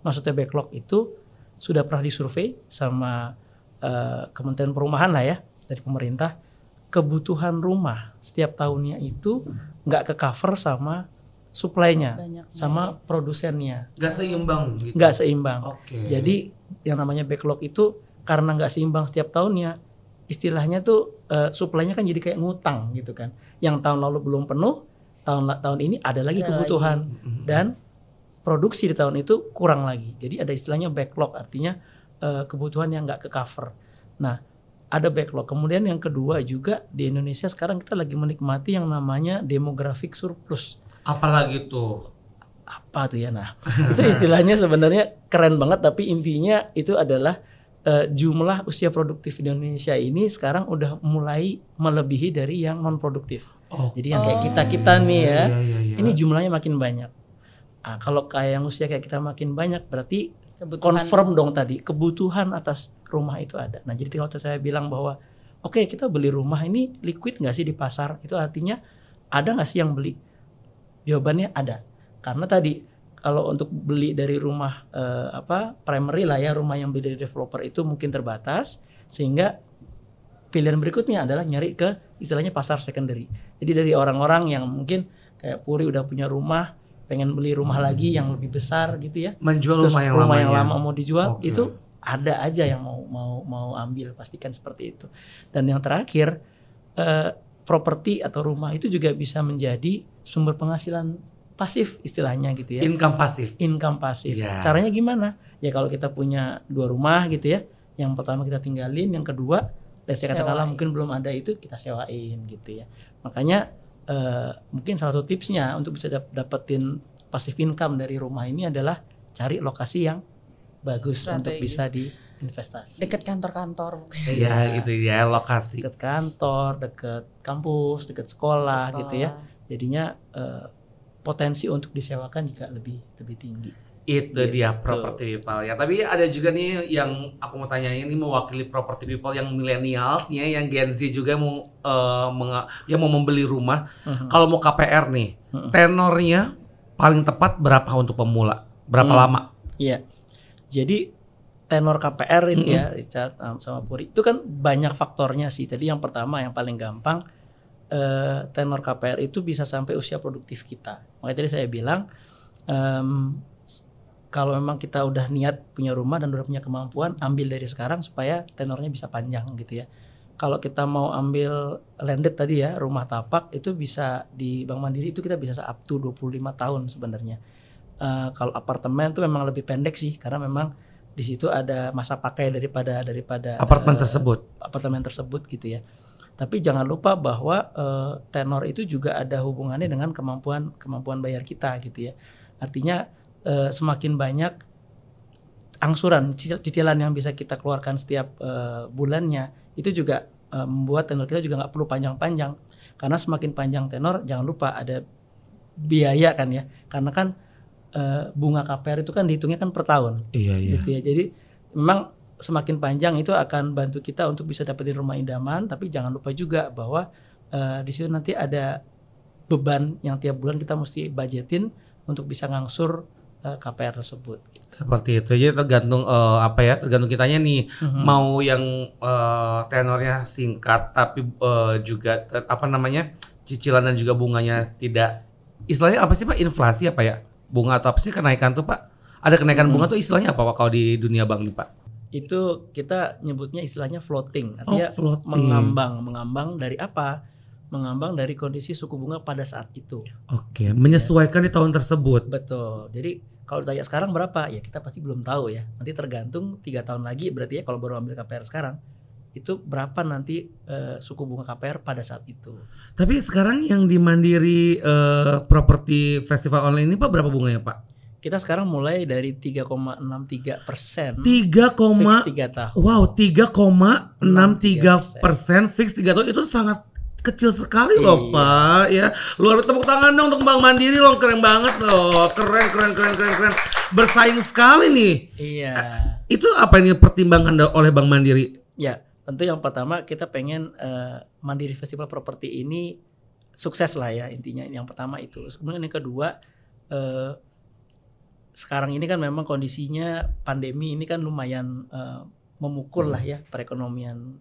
Maksudnya backlog itu sudah pernah disurvei sama eh, Kementerian Perumahan lah ya dari pemerintah kebutuhan rumah setiap tahunnya itu nggak ke cover sama supply-nya Banyak sama produsennya Gak seimbang gitu. nggak seimbang. Oke. Jadi yang namanya backlog itu karena nggak seimbang setiap tahunnya, istilahnya tuh eh, supply-nya kan jadi kayak ngutang gitu kan. Yang tahun lalu belum penuh, tahun tahun ini ada lagi Ada kebutuhan Mhm. dan produksi di tahun itu kurang lagi. Jadi ada istilahnya backlog, artinya eh, kebutuhan yang nggak ke cover. Nah, ada backlog. Kemudian yang kedua juga di Indonesia sekarang kita lagi menikmati yang namanya demographic surplus apalagi tuh. apa tuh ya nah itu istilahnya sebenarnya keren banget tapi intinya itu adalah eh, jumlah usia produktif di Indonesia ini sekarang udah mulai melebihi dari yang non produktif Oh. jadi yang kayak kita kita nih ya Iya, iya, iya. ini jumlahnya makin banyak. Nah, kalau kayak yang usia kayak kita makin banyak berarti Kebutuhan. confirm dong tadi kebutuhan atas rumah itu ada. Nah jadi kalau saya bilang bahwa oke kita beli rumah ini liquid nggak sih di pasar? Itu artinya ada nggak sih yang beli? Jawabannya ada. Karena tadi kalau untuk beli dari rumah eh, apa primary lah ya rumah yang beli dari developer itu mungkin terbatas sehingga pilihan berikutnya adalah nyari ke istilahnya pasar secondary. Jadi dari orang-orang yang mungkin kayak Puri udah punya rumah pengen beli rumah lagi yang lebih besar gitu ya menjual terus rumah yang rumah yang lama mau dijual Oke. itu ada aja yang mau mau mau ambil pastikan seperti itu. Dan yang terakhir eh, properti atau rumah itu juga bisa menjadi sumber penghasilan pasif istilahnya gitu ya income pasif. income pasif Iya. caranya gimana ya kalau kita punya dua rumah gitu ya yang pertama kita tinggalin yang kedua dan saya katakanlah mungkin belum ada itu kita sewain gitu ya makanya eh, mungkin salah satu tipsnya untuk bisa dap- dapetin passive income dari rumah ini adalah cari lokasi yang bagus untuk Strategis. bisa diinvestasi deket kantor-kantor mungkin. Iya gitu ya lokasi. deket kantor deket kampus deket sekolah, gitu ya jadinya eh, potensi untuk disewakan juga lebih lebih tinggi Itu Gitu. dia property people ya. Tapi ada juga nih yang aku mau tanyain ini mewakili property people yang millennials nih ya, yang Gen Z juga mau menga- yang mau membeli rumah. Mhm. Kalau mau KPR nih, Mhm. tenornya paling tepat berapa untuk pemula? Berapa Hmm. lama? Iya. Jadi tenor KPR ini Mm-mm. ya Richard um, sama Puri itu kan banyak faktornya sih. Tadi yang pertama yang paling gampang eh, tenor KPR itu bisa sampai usia produktif kita. Makanya tadi saya bilang s- kalau memang kita udah niat punya rumah dan udah punya kemampuan, ambil dari sekarang supaya tenornya bisa panjang gitu ya. Kalau kita mau ambil landed tadi ya, rumah tapak itu bisa di Bank Mandiri itu kita bisa up to 25 tahun sebenarnya. Eh, kalau apartemen itu memang lebih pendek sih karena memang di situ ada masa pakai daripada daripada Apartemen eh, tersebut. apartemen tersebut gitu ya. Tapi jangan lupa bahwa eh, tenor itu juga ada hubungannya dengan kemampuan kemampuan bayar kita gitu ya. Artinya eh, semakin banyak angsuran cicil- cicilan yang bisa kita keluarkan setiap eh, bulannya itu juga eh, membuat tenor kita juga nggak perlu panjang-panjang karena semakin panjang tenor jangan lupa ada biaya kan ya karena kan eh, bunga KPR itu kan dihitungnya kan per tahun Iya, iya. gitu ya. Jadi memang semakin panjang itu akan bantu kita untuk bisa dapetin rumah idaman, tapi jangan lupa juga bahwa eh, di situ nanti ada beban yang tiap bulan kita mesti budgetin untuk bisa ngangsur eh, KPR tersebut. Seperti itu. Jadi tergantung eh, apa ya? Tergantung kitanya nih Mhm. mau yang eh, tenornya singkat tapi eh, juga apa namanya? cicilan dan juga bunganya tidak istilahnya apa sih Pak? Inflasi apa ya? Bunga atau apa sih kenaikan tuh Pak? Ada kenaikan Hmm. bunga tuh istilahnya apa Pak kalau di dunia bank nih Pak? Itu kita nyebutnya istilahnya floating, artinya Oh, floating. mengambang, mengambang dari apa? Mengambang dari kondisi suku bunga pada saat itu. Oke, menyesuaikan di tahun tersebut. Betul. Jadi kalau ditanya sekarang berapa? Ya kita pasti belum tahu ya. Nanti tergantung tiga tahun lagi berarti ya kalau baru ambil KPR sekarang itu berapa nanti eh, suku bunga KPR pada saat itu. Tapi sekarang yang di Mandiri eh, Property Festival Online ini Pak berapa bunganya Pak? Kita sekarang mulai dari 3,63 persen. 3, Fix tiga tahun. wow 3,63 persen fix 3 tahun itu sangat kecil sekali loh Iya. Pak ya luar tepuk tangan dong untuk Bank Mandiri loh keren banget loh keren keren keren keren keren bersaing sekali nih Iya. itu apa yang dipertimbangkan da- oleh Bank Mandiri Ya, tentu yang pertama kita pengen eh, Mandiri Festival Properti ini sukses lah ya intinya. Yang pertama itu. Kemudian yang kedua eh, sekarang ini kan memang kondisinya pandemi ini kan lumayan eh, memukul lah ya perekonomian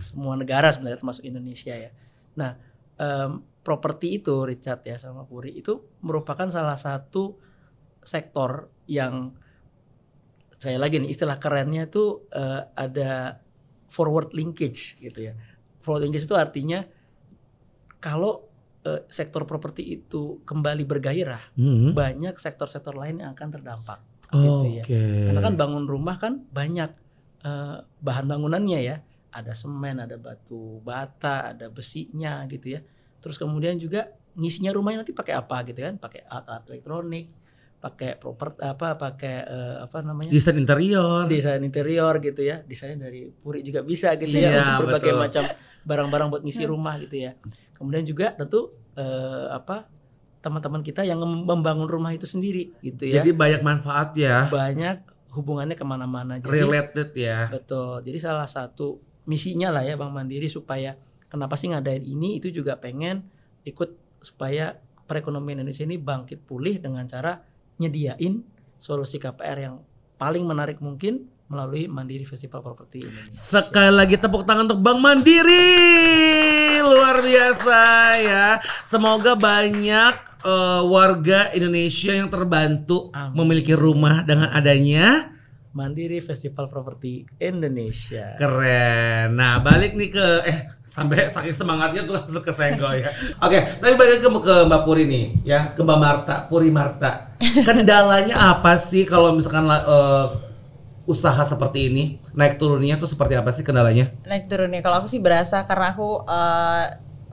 semua negara sebenarnya termasuk Indonesia ya. Nah, em, properti itu Richard ya sama Puri itu merupakan salah satu sektor yang saya lagi nih istilah kerennya itu eh, ada forward linkage gitu ya. Forward linkage itu artinya kalau eh, sektor properti itu kembali bergairah, Hmm. banyak sektor-sektor lain yang akan terdampak. Oke. gitu ya. Karena kan bangun rumah kan banyak eh, bahan bangunannya ya. Ada semen, ada batu bata, ada besinya gitu ya. Terus kemudian juga ngisinya rumahnya nanti pakai apa gitu kan? Pakai alat-alat elektronik, pakai proper apa pakai eh, apa namanya? desain interior desain interior gitu ya desain dari Puri juga bisa gitu Iya, ya untuk berbagai betul. macam barang-barang buat ngisi rumah gitu ya. Kemudian juga tentu eh, apa teman-teman kita yang mem- membangun rumah itu sendiri gitu ya. Jadi banyak manfaat ya. Banyak hubungannya ke mana-mana. Jadi related ya. Betul. Jadi salah satu misinya lah ya Bank Mandiri supaya kenapa sih ngadain ini itu juga pengen ikut supaya perekonomian Indonesia ini bangkit pulih dengan cara nyediain solusi KPR yang paling menarik mungkin melalui Mandiri Festival Properti Indonesia. Sekali lagi tepuk tangan untuk Bank Mandiri. Luar biasa ya. Semoga banyak eh, warga Indonesia yang terbantu Amin. memiliki rumah dengan adanya Mandiri Festival Properti Indonesia. keren. Nah, balik nih ke eh sampai saking semangatnya tuh langsung kesenggol ya. Oke, tapi balik ke, ke Mbak Puri nih ya, ke Mbak Marta, Puri Marta. Kendalanya apa sih kalau misalkan eh, usaha seperti ini naik turunnya tuh seperti apa sih kendalanya? naik turunnya. Kalau aku sih berasa karena aku eh,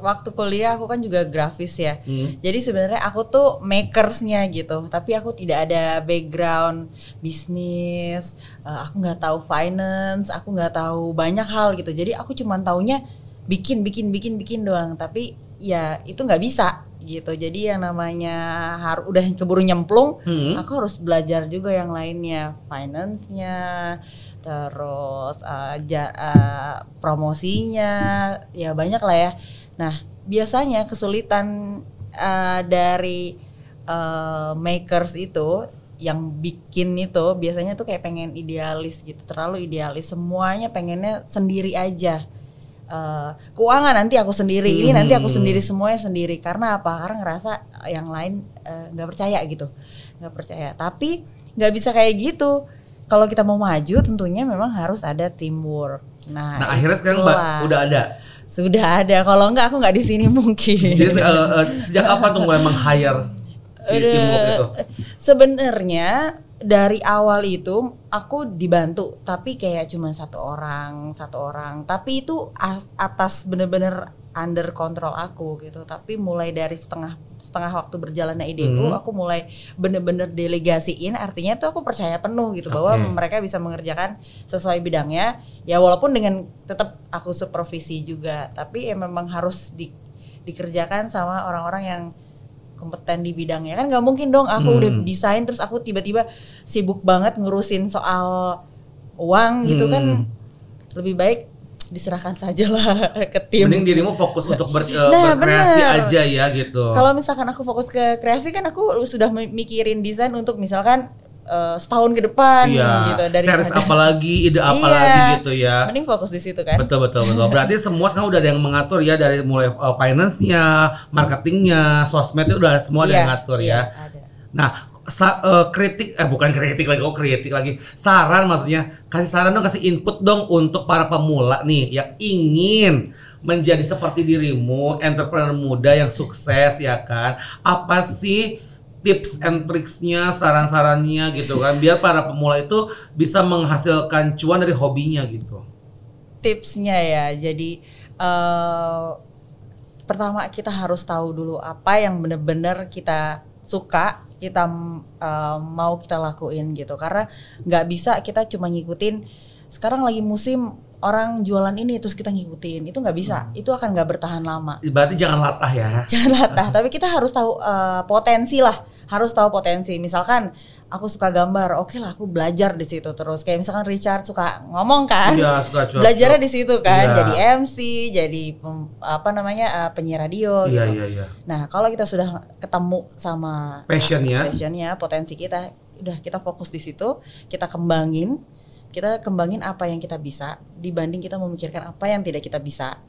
waktu kuliah aku kan juga grafis ya. Hmm. jadi sebenarnya aku tuh makersnya gitu tapi aku tidak ada background bisnis eh, aku nggak tahu finance aku nggak tahu banyak hal gitu. Jadi aku cuma taunya bikin bikin bikin bikin doang. Tapi ya itu nggak bisa gitu. Jadi yang namanya harus udah keburu nyemplung, Hmm. aku harus belajar juga yang lainnya, finance-nya, terus uh, ja- uh, promosinya, ya banyak lah ya. Nah biasanya kesulitan uh, dari uh, makers itu yang bikin itu biasanya tuh kayak pengen idealis gitu, terlalu idealis. Semuanya pengennya sendiri aja. Eh, keuangan nanti aku sendiri, ini nanti aku Hmm. sendiri semuanya sendiri. Karena apa? Karena ngerasa yang lain eh, nggak percaya gitu, nggak percaya. Tapi nggak bisa kayak gitu. Kalau kita mau maju, tentunya memang harus ada teamwork. Nah, Nah, akhirnya sekarang ba- itulah. udah ada. sudah ada. Kalau nggak aku nggak di sini mungkin. Jadi eh, eh, sejak kapan tuh mulai meng-hire si Udah- teamwork itu? Sebenarnya dari awal itu aku dibantu, tapi kayak cuma satu orang, satu orang. Tapi itu as- atas bener-bener under kontrol aku gitu. Tapi mulai dari setengah setengah waktu berjalannya ideku, Hmm. aku mulai bener-bener delegasiin. Artinya tuh aku percaya penuh gitu bahwa Oke. mereka bisa mengerjakan sesuai bidangnya. Ya walaupun dengan tetap aku supervisi juga, tapi ya memang harus di, dikerjakan sama orang-orang yang kompeten di bidangnya kan nggak mungkin dong aku Hmm. udah desain terus aku tiba-tiba sibuk banget ngurusin soal uang gitu Hmm. kan lebih baik diserahkan saja lah ke tim. Mending dirimu fokus untuk ber- eh, Nah, berkreasi bener. aja ya gitu. Kalau misalkan aku fokus ke kreasi kan aku sudah mi- mikirin desain untuk misalkan eh, setahun ke depan iya, gitu dari series apa lagi, ide apa Iya. lagi gitu ya. Mending fokus di situ kan. Betul betul betul. Berarti semua sekarang udah ada yang mengatur ya dari mulai uh, finance-nya, marketingnya, sosmednya udah semua ada Iya, yang ngatur iya, ya. ada. Nah, sa- uh, kritik eh bukan kritik lagi, oh kritik lagi. Saran maksudnya, kasih saran dong, kasih input dong untuk para pemula nih yang ingin menjadi seperti dirimu, entrepreneur muda yang sukses ya kan. Apa sih tips and tricksnya, saran-sarannya gitu kan, biar para pemula itu bisa menghasilkan cuan dari hobinya gitu. tipsnya ya. Jadi eh pertama kita harus tahu dulu apa yang benar-benar kita suka, kita eh, mau kita lakuin gitu. Karena nggak bisa kita cuma ngikutin. Sekarang lagi musim orang jualan ini terus kita ngikutin, itu nggak bisa. Itu akan nggak bertahan lama. Berarti jangan latah ya. Jangan latah, tapi kita harus tahu eh, potensi lah, harus tahu potensi. Misalkan aku suka gambar, oke lah aku belajar di situ terus. Kayak misalkan Richard suka ngomong kan, Iya, suka cuap. belajarnya di situ kan, Iya. jadi MC, jadi pem- apa namanya eh, penyiar radio Iya, gitu. iya, iya. Nah kalau kita sudah ketemu sama Passion ya. passionnya, potensi kita, udah kita fokus di situ, kita kembangin, kita kembangin apa yang kita bisa dibanding kita memikirkan apa yang tidak kita bisa.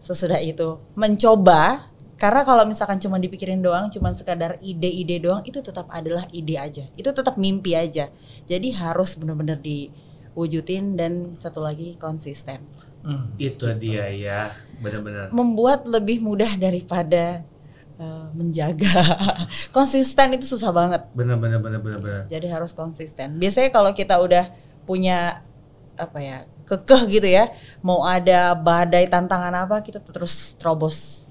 Sesudah itu mencoba karena kalau misalkan cuma dipikirin doang, cuma sekadar ide-ide doang, itu tetap adalah ide aja. Itu tetap mimpi aja. Jadi harus benar-benar diwujudin dan satu lagi konsisten. Hmm. Itu dia ya, benar-benar. Membuat lebih mudah daripada eh, menjaga. konsisten itu susah banget. Benar-benar benar-benar benar. Jadi harus konsisten. Biasanya kalau kita udah punya apa ya kekeh gitu ya, mau ada badai tantangan apa kita terus terobos.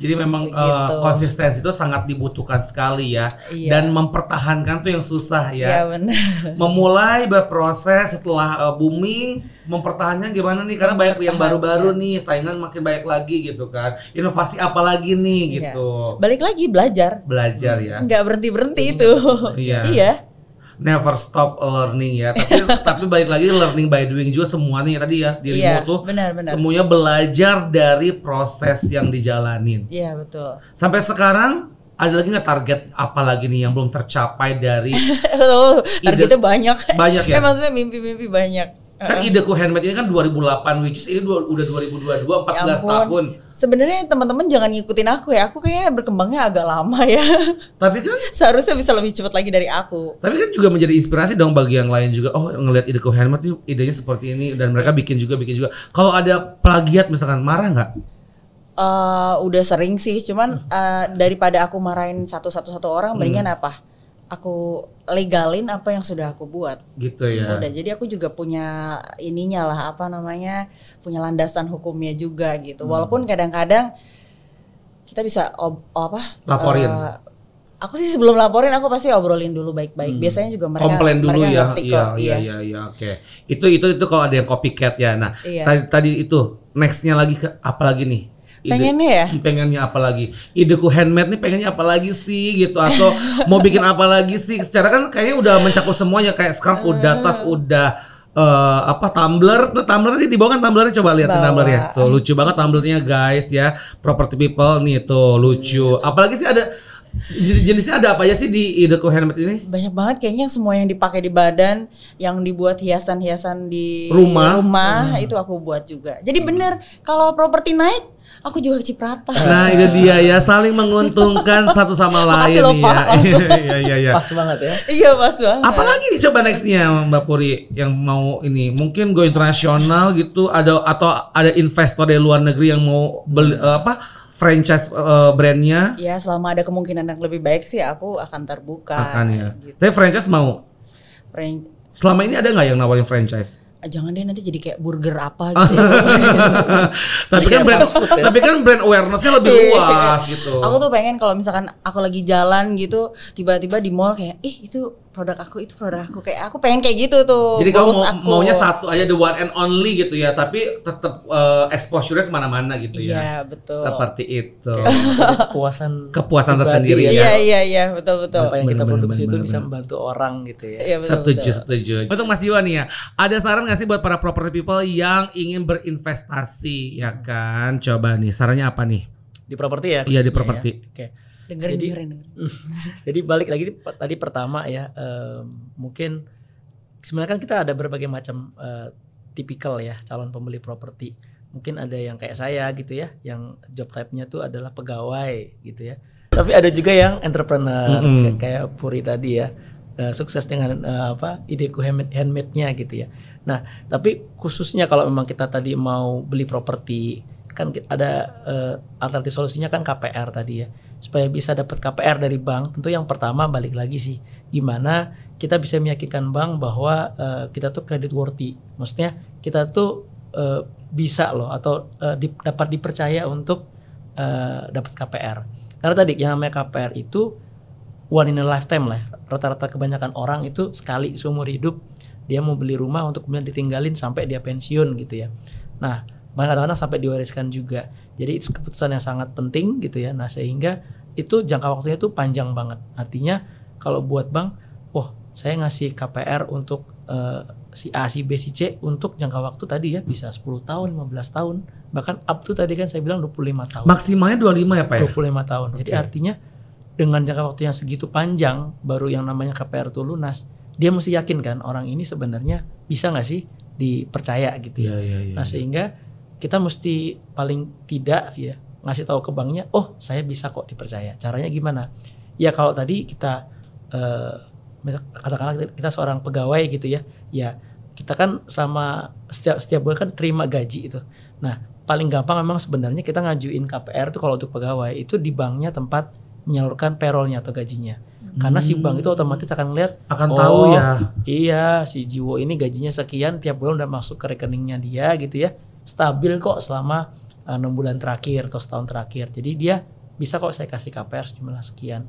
Jadi memang Begitu. eh, konsistensi itu sangat dibutuhkan sekali ya. Iya. Dan mempertahankan tuh yang susah Iya ya. benar. Memulai berproses setelah eh, booming, mempertahankan gimana nih? Karena banyak yang baru-baru nih, saingan makin banyak lagi gitu kan. Inovasi apa lagi nih Iya. gitu. Balik lagi belajar. Belajar ya. Nggak berhenti berhenti itu. Iya. iya. Never stop learning ya. Tapi tapi balik lagi learning by doing juga semua nih tadi ya dirimu Iya, tuh benar-benar. semuanya belajar dari proses yang dijalanin. Iya betul. Sampai sekarang ada lagi nggak target apa lagi nih yang belum tercapai dari oh, targetnya banyak. banyak ya? Eh, maksudnya mimpi-mimpi banyak. kan ideku handmade ini kan 2008 which is ini udah 2022 14 Ya ampun. tahun. Sebenarnya teman-teman jangan ngikutin aku ya. Aku kayaknya berkembangnya agak lama ya. Tapi kan Seharusnya bisa lebih cepat lagi dari aku. tapi kan juga menjadi inspirasi dong bagi yang lain juga. Oh, ngelihat ideku handmade nih idenya seperti ini dan mereka bikin juga bikin juga. Kalau ada plagiat misalkan marah nggak? Eh, udah sering sih, cuman eh, daripada aku marahin satu-satu satu orang, mendingan apa? Aku legalin apa yang sudah aku buat. Gitu ya. Udah, jadi aku juga punya ininya lah, apa namanya, punya landasan hukumnya juga gitu. Walaupun kadang-kadang kita bisa ob, apa? Laporin. eh, aku sih sebelum laporin aku pasti obrolin dulu baik-baik. Biasanya juga mereka komplain dulu mereka ya. Iya, kok, iya, iya, iya, oke. Itu itu itu kalau ada yang copycat ya. Nah, Iya. tadi tadi itu nextnya lagi ke apa lagi nih? Ide- Pengennya ya? pengennya apa lagi? Ideku handmade nih pengennya apa lagi sih gitu? Atau mau bikin apa lagi sih? Secara kan kayaknya udah mencakup semuanya kayak scarf udah tas udah eh, apa tumbler. Nah, tumbler di bawah kan tumblernya? Coba lihat tumbler ya. Tuh lucu banget tumblernya guys ya. Property people nih tuh lucu. Apalagi sih ada jenis- jenisnya ada apa aja sih di ideku handmade ini? Banyak banget kayaknya semua yang dipakai di badan, yang dibuat hiasan-hiasan di Rumah. rumah itu aku buat juga. Jadi bener kalau properti naik, aku juga kecipratan. Nah itu dia ya saling menguntungkan satu sama lain Makasih loh, ya. langsung. Iya iya iya. Pas banget ya. Iya pas banget. Apalagi nih coba nextnya Mbak Puri yang mau ini mungkin go internasional gitu ada atau ada investor dari luar negeri yang mau beli eh, apa franchise eh, brandnya Ya selama ada kemungkinan yang lebih baik sih aku akan terbuka. akan ya. Gitu. Tapi franchise mau. Fran- Selama ini ada nggak yang nawarin franchise? Jangan deh nanti jadi kayak burger apa gitu. tapi kan Kayak brand ya. tapi kan brand awarenessnya lebih Iya. luas gitu. aku tuh pengen kalau misalkan aku lagi jalan gitu tiba-tiba di mall kayak ih itu produk aku itu produk aku kayak aku pengen kayak gitu tuh Jadi kamu mau, aku. maunya satu aja the one and only gitu ya, tapi tetap eh, exposure-nya ke mana-mana gitu ya. iya betul Seperti itu. Kepuasan Kepuasan tersendiri ya. ya. iya iya iya betul betul Apa yang kita Bener, bener, produksi itu bener, bisa bener. membantu orang gitu ya. iya betul setuju, betul. setuju. Untuk Mas Jiwa nih ya, ada saran nggak sih buat para property people yang ingin berinvestasi ya kan? Coba nih, sarannya apa nih? Di properti ya. Iya, di khususnya properti. ya. Oke. Dengerin Jadi- dengerin, dengerin. Jadi balik lagi di- tadi pertama ya em, mungkin sebenarnya kan kita ada berbagai macam eh, tipikal ya calon pembeli properti. Mungkin ada yang kayak saya gitu ya, yang job type-nya tuh adalah pegawai gitu ya. Tapi ada juga yang entrepreneur Mm-mm. kayak, kayak Puri tadi ya. eh, sukses dengan eh, apa ideku handmade- handmade-nya gitu ya. Nah, tapi khususnya kalau memang kita tadi mau beli properti kan ada eh, alternatif solusinya kan KPR tadi ya supaya bisa dapat KPR dari bank tentu yang pertama balik lagi sih gimana kita bisa meyakinkan bank bahwa eh, kita tuh credit worthy maksudnya kita tuh eh, bisa loh atau eh, di- dapat dipercaya untuk eh, dapat KPR karena tadi yang namanya KPR itu one in a lifetime lah rata-rata kebanyakan orang itu sekali seumur hidup dia mau beli rumah untuk kemudian ditinggalin sampai dia pensiun gitu ya. Nah kadang-kadang sampai diwariskan juga jadi itu keputusan yang sangat penting gitu ya nah sehingga itu jangka waktunya tuh panjang banget artinya kalau buat bank wah saya ngasih KPR untuk eh, si A si B si C untuk jangka waktu tadi ya bisa 10 tahun 15 tahun bahkan up to tadi kan saya bilang 25 tahun Maksimalnya 25 ya Pak ya? 25 tahun. Jadi Oke. artinya dengan jangka waktu yang segitu panjang baru yang namanya KPR itu lunas, dia mesti yakin kan orang ini sebenarnya bisa nggak sih dipercaya gitu ya. Iya, iya, iya. Nah sehingga kita mesti paling tidak ya ngasih tahu ke banknya, oh saya bisa kok dipercaya. Caranya gimana? Ya kalau tadi kita eh, katakanlah kita- seorang pegawai gitu ya, ya kita kan selama setiap setiap bulan kan terima gaji itu. Nah paling gampang memang sebenarnya kita ngajuin KPR itu kalau untuk pegawai itu di banknya tempat menyalurkan payrollnya atau gajinya. Karena si bank itu otomatis akan lihat akan Oh, tahu ya. Iya, si Jiwo ini gajinya sekian tiap bulan udah masuk ke rekeningnya dia gitu ya. Stabil kok selama eh, enam bulan terakhir atau setahun terakhir. Jadi dia bisa kok saya kasih KPR sejumlah sekian.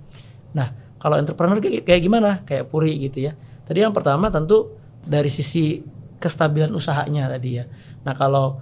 Nah, kalau entrepreneur kayak, kayak gimana? Kayak Puri gitu ya. Tadi yang pertama tentu dari sisi kestabilan usahanya tadi ya. Nah, kalau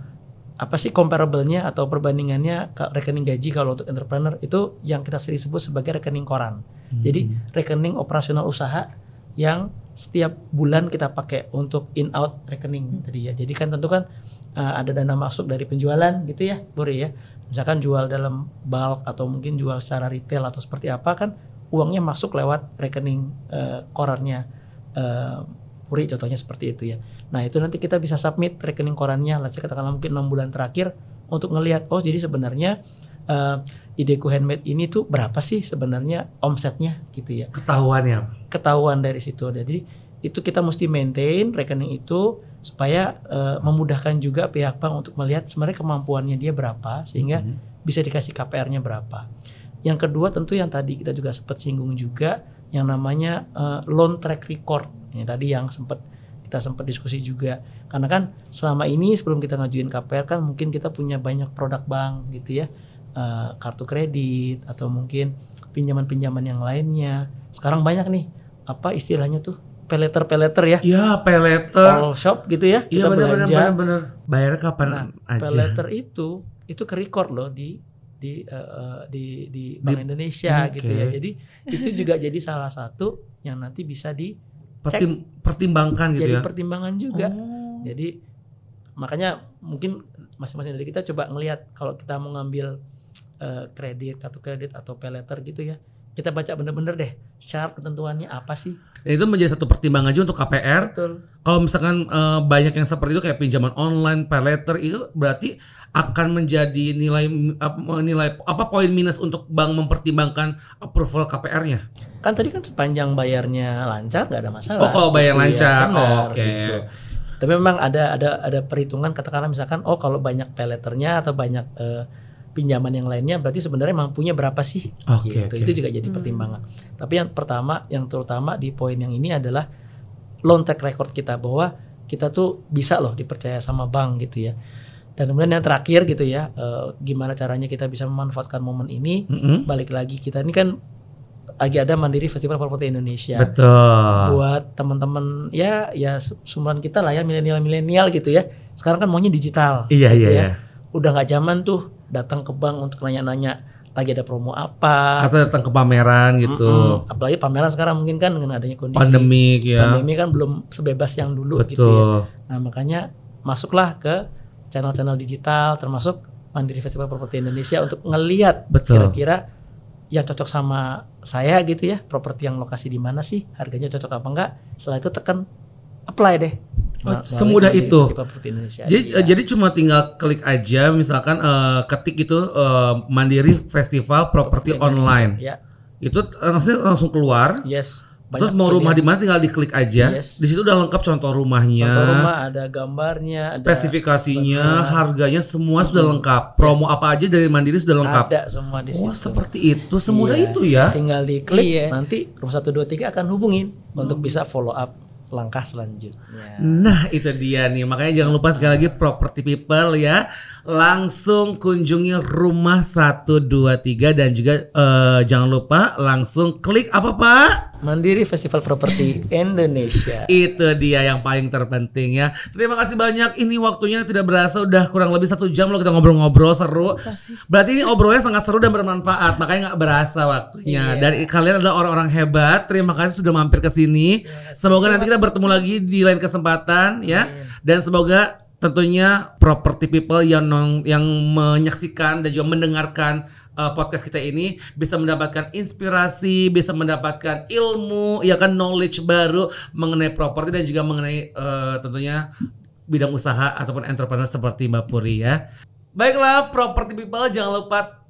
apa sih comparable-nya atau perbandingannya ke rekening gaji kalau untuk entrepreneur itu yang kita sering sebut sebagai rekening koran. Jadi rekening operasional usaha yang setiap bulan kita pakai untuk in out rekening tadi ya. Jadi kan tentu kan uh, ada dana masuk dari penjualan gitu ya, Buri ya. Misalkan jual dalam bulk atau mungkin jual secara retail atau seperti apa kan uangnya masuk lewat rekening uh, korannya uh, Puri contohnya seperti itu ya. Nah, itu nanti kita bisa submit rekening korannya, let's say katakanlah mungkin enam bulan terakhir untuk ngelihat oh jadi sebenarnya uh, ideku handmade ini tuh berapa sih sebenarnya omsetnya gitu ya? Ketahuan ya. ketahuan dari situ jadi itu kita mesti maintain rekening itu supaya eh, memudahkan juga pihak bank untuk melihat sebenarnya kemampuannya dia berapa sehingga bisa dikasih KPR-nya berapa. Yang kedua tentu yang tadi kita juga sempat singgung juga yang namanya eh, loan track record. Ini tadi yang sempat kita sempat diskusi juga. Karena kan selama ini sebelum kita ngajuin KPR kan mungkin kita punya banyak produk bank gitu ya eh, kartu kredit atau mungkin pinjaman-pinjaman yang lainnya sekarang banyak nih apa istilahnya tuh peleter peleter ya Iya, pay letter. all shop gitu ya Iya kita benar benar belanja benar benar. Bayarnya kapan Nah, aja? pay letter itu itu ke record loh di di eh, di di Bank Indonesia oke. gitu ya. Jadi itu juga jadi salah satu yang nanti bisa di Pertim- pertimbangkan gitu jadi ya. pertimbangan juga. Oh. Jadi makanya mungkin masing-masing dari kita coba ngelihat kalau kita mau ngambil eh, kredit kartu kredit atau pay letter gitu ya. Kita baca bener-bener deh syarat ketentuannya apa sih. Itu menjadi satu pertimbangan juga untuk KPR. Betul. Kalau misalkan eh, banyak yang seperti itu kayak pinjaman online, pay letter itu berarti akan menjadi nilai apa nilai apa poin minus untuk bank mempertimbangkan approval KPR-nya. Kan tadi kan sepanjang bayarnya lancar nggak ada masalah. Oh, kalau bayar Gitu ya, lancar. benar, Oh, oke. gitu. Tapi memang ada ada ada perhitungan katakanlah misalkan oh kalau banyak pay letternya atau banyak eh, pinjaman yang lainnya berarti sebenarnya mampunya berapa sih? Oke, gitu. oke. Itu juga jadi pertimbangan. Tapi yang pertama yang terutama di poin yang ini adalah loan track record kita bahwa kita tuh bisa loh dipercaya sama bank gitu ya. Dan kemudian yang terakhir gitu ya, eh, gimana caranya kita bisa memanfaatkan momen ini? Mm-mm. Balik lagi kita ini kan lagi ada Mandiri Festival Properti Indonesia. Betul. Buat teman-teman ya ya su- sumuran kita lah ya milenial-milenial gitu ya. Sekarang kan maunya digital. Iya gitu iya ya. iya. Udah nggak zaman tuh datang ke bank untuk nanya-nanya lagi ada promo apa. Atau datang ke pameran gitu. Mm-mm. Apalagi pameran sekarang mungkin kan dengan adanya kondisi Pandemik ya. pandemi kan belum sebebas yang dulu Betul. gitu ya. Nah makanya masuklah ke channel-channel digital termasuk Mandiri Festival Properti Indonesia untuk ngeliat Betul. kira-kira yang cocok sama saya gitu ya properti yang lokasi di mana sih harganya cocok apa enggak setelah itu tekan apply deh Oh, semudah itu? Jadi Iya. jadi cuma tinggal klik aja misalkan eh, ketik itu eh, Mandiri Festival Properti online. ya Itu langsung langsung keluar. yes Terus Banyak mau rumah di pilihan. mana tinggal diklik aja. Yes. Di situ udah lengkap contoh rumahnya. contoh rumah ada gambarnya ada spesifikasinya, benar. harganya semua sudah Mm-mm. lengkap. Promo apa aja dari Mandiri sudah lengkap. ada semua di situ Oh, seperti itu. Semudah Iya. itu ya. tinggal diklik Iya. nanti rumah 1 2 3 akan hubungin untuk bisa follow up langkah selanjutnya. Nah, itu dia nih. Makanya jangan lupa sekali lagi property people ya. Langsung kunjungi rumah 123 dan juga eh, jangan lupa langsung klik apa, Pak? Mandiri Festival Properti Indonesia. Itu dia yang paling terpenting ya. Terima kasih banyak. Ini waktunya tidak berasa udah kurang lebih satu jam loh kita ngobrol-ngobrol seru. Berarti ini obrolnya sangat seru dan bermanfaat. Makanya nggak berasa waktunya. Iya. Dan kalian adalah orang-orang hebat. Terima kasih sudah mampir ke sini. Semoga nanti kita bertemu lagi di lain kesempatan ya. Dan semoga tentunya property people yang nong- yang menyaksikan dan juga mendengarkan uh, podcast kita ini bisa mendapatkan inspirasi, bisa mendapatkan ilmu, ya kan knowledge baru mengenai properti dan juga mengenai uh, tentunya bidang usaha ataupun entrepreneur seperti Mbak Puri ya. Baiklah property people jangan lupa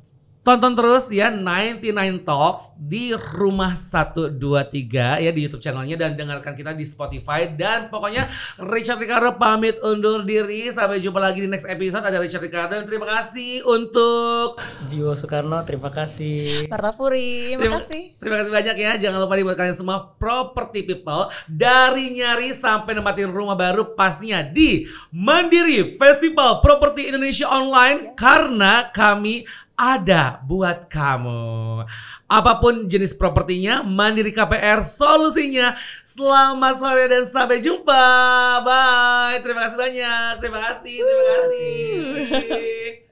tonton terus ya 99 Talks di rumah 123 ya di YouTube channelnya dan dengarkan kita di Spotify dan pokoknya Richard Ricardo pamit undur diri sampai jumpa lagi di next episode ada Richard Ricardo dan terima kasih untuk Jiwo Soekarno, terima kasih. Marta Puri, Terima- makasih. Terima kasih banyak ya. Jangan lupa nih buat kalian semua property people dari nyari sampai nempatin rumah baru pastinya di Mandiri Festival Properti Indonesia Online karena kami ada buat kamu. Apa pun jenis propertinya, Mandiri KPR solusinya. Selamat sore dan sampai jumpa. Bye. Terima kasih banyak. Terima kasih. Terima kasih.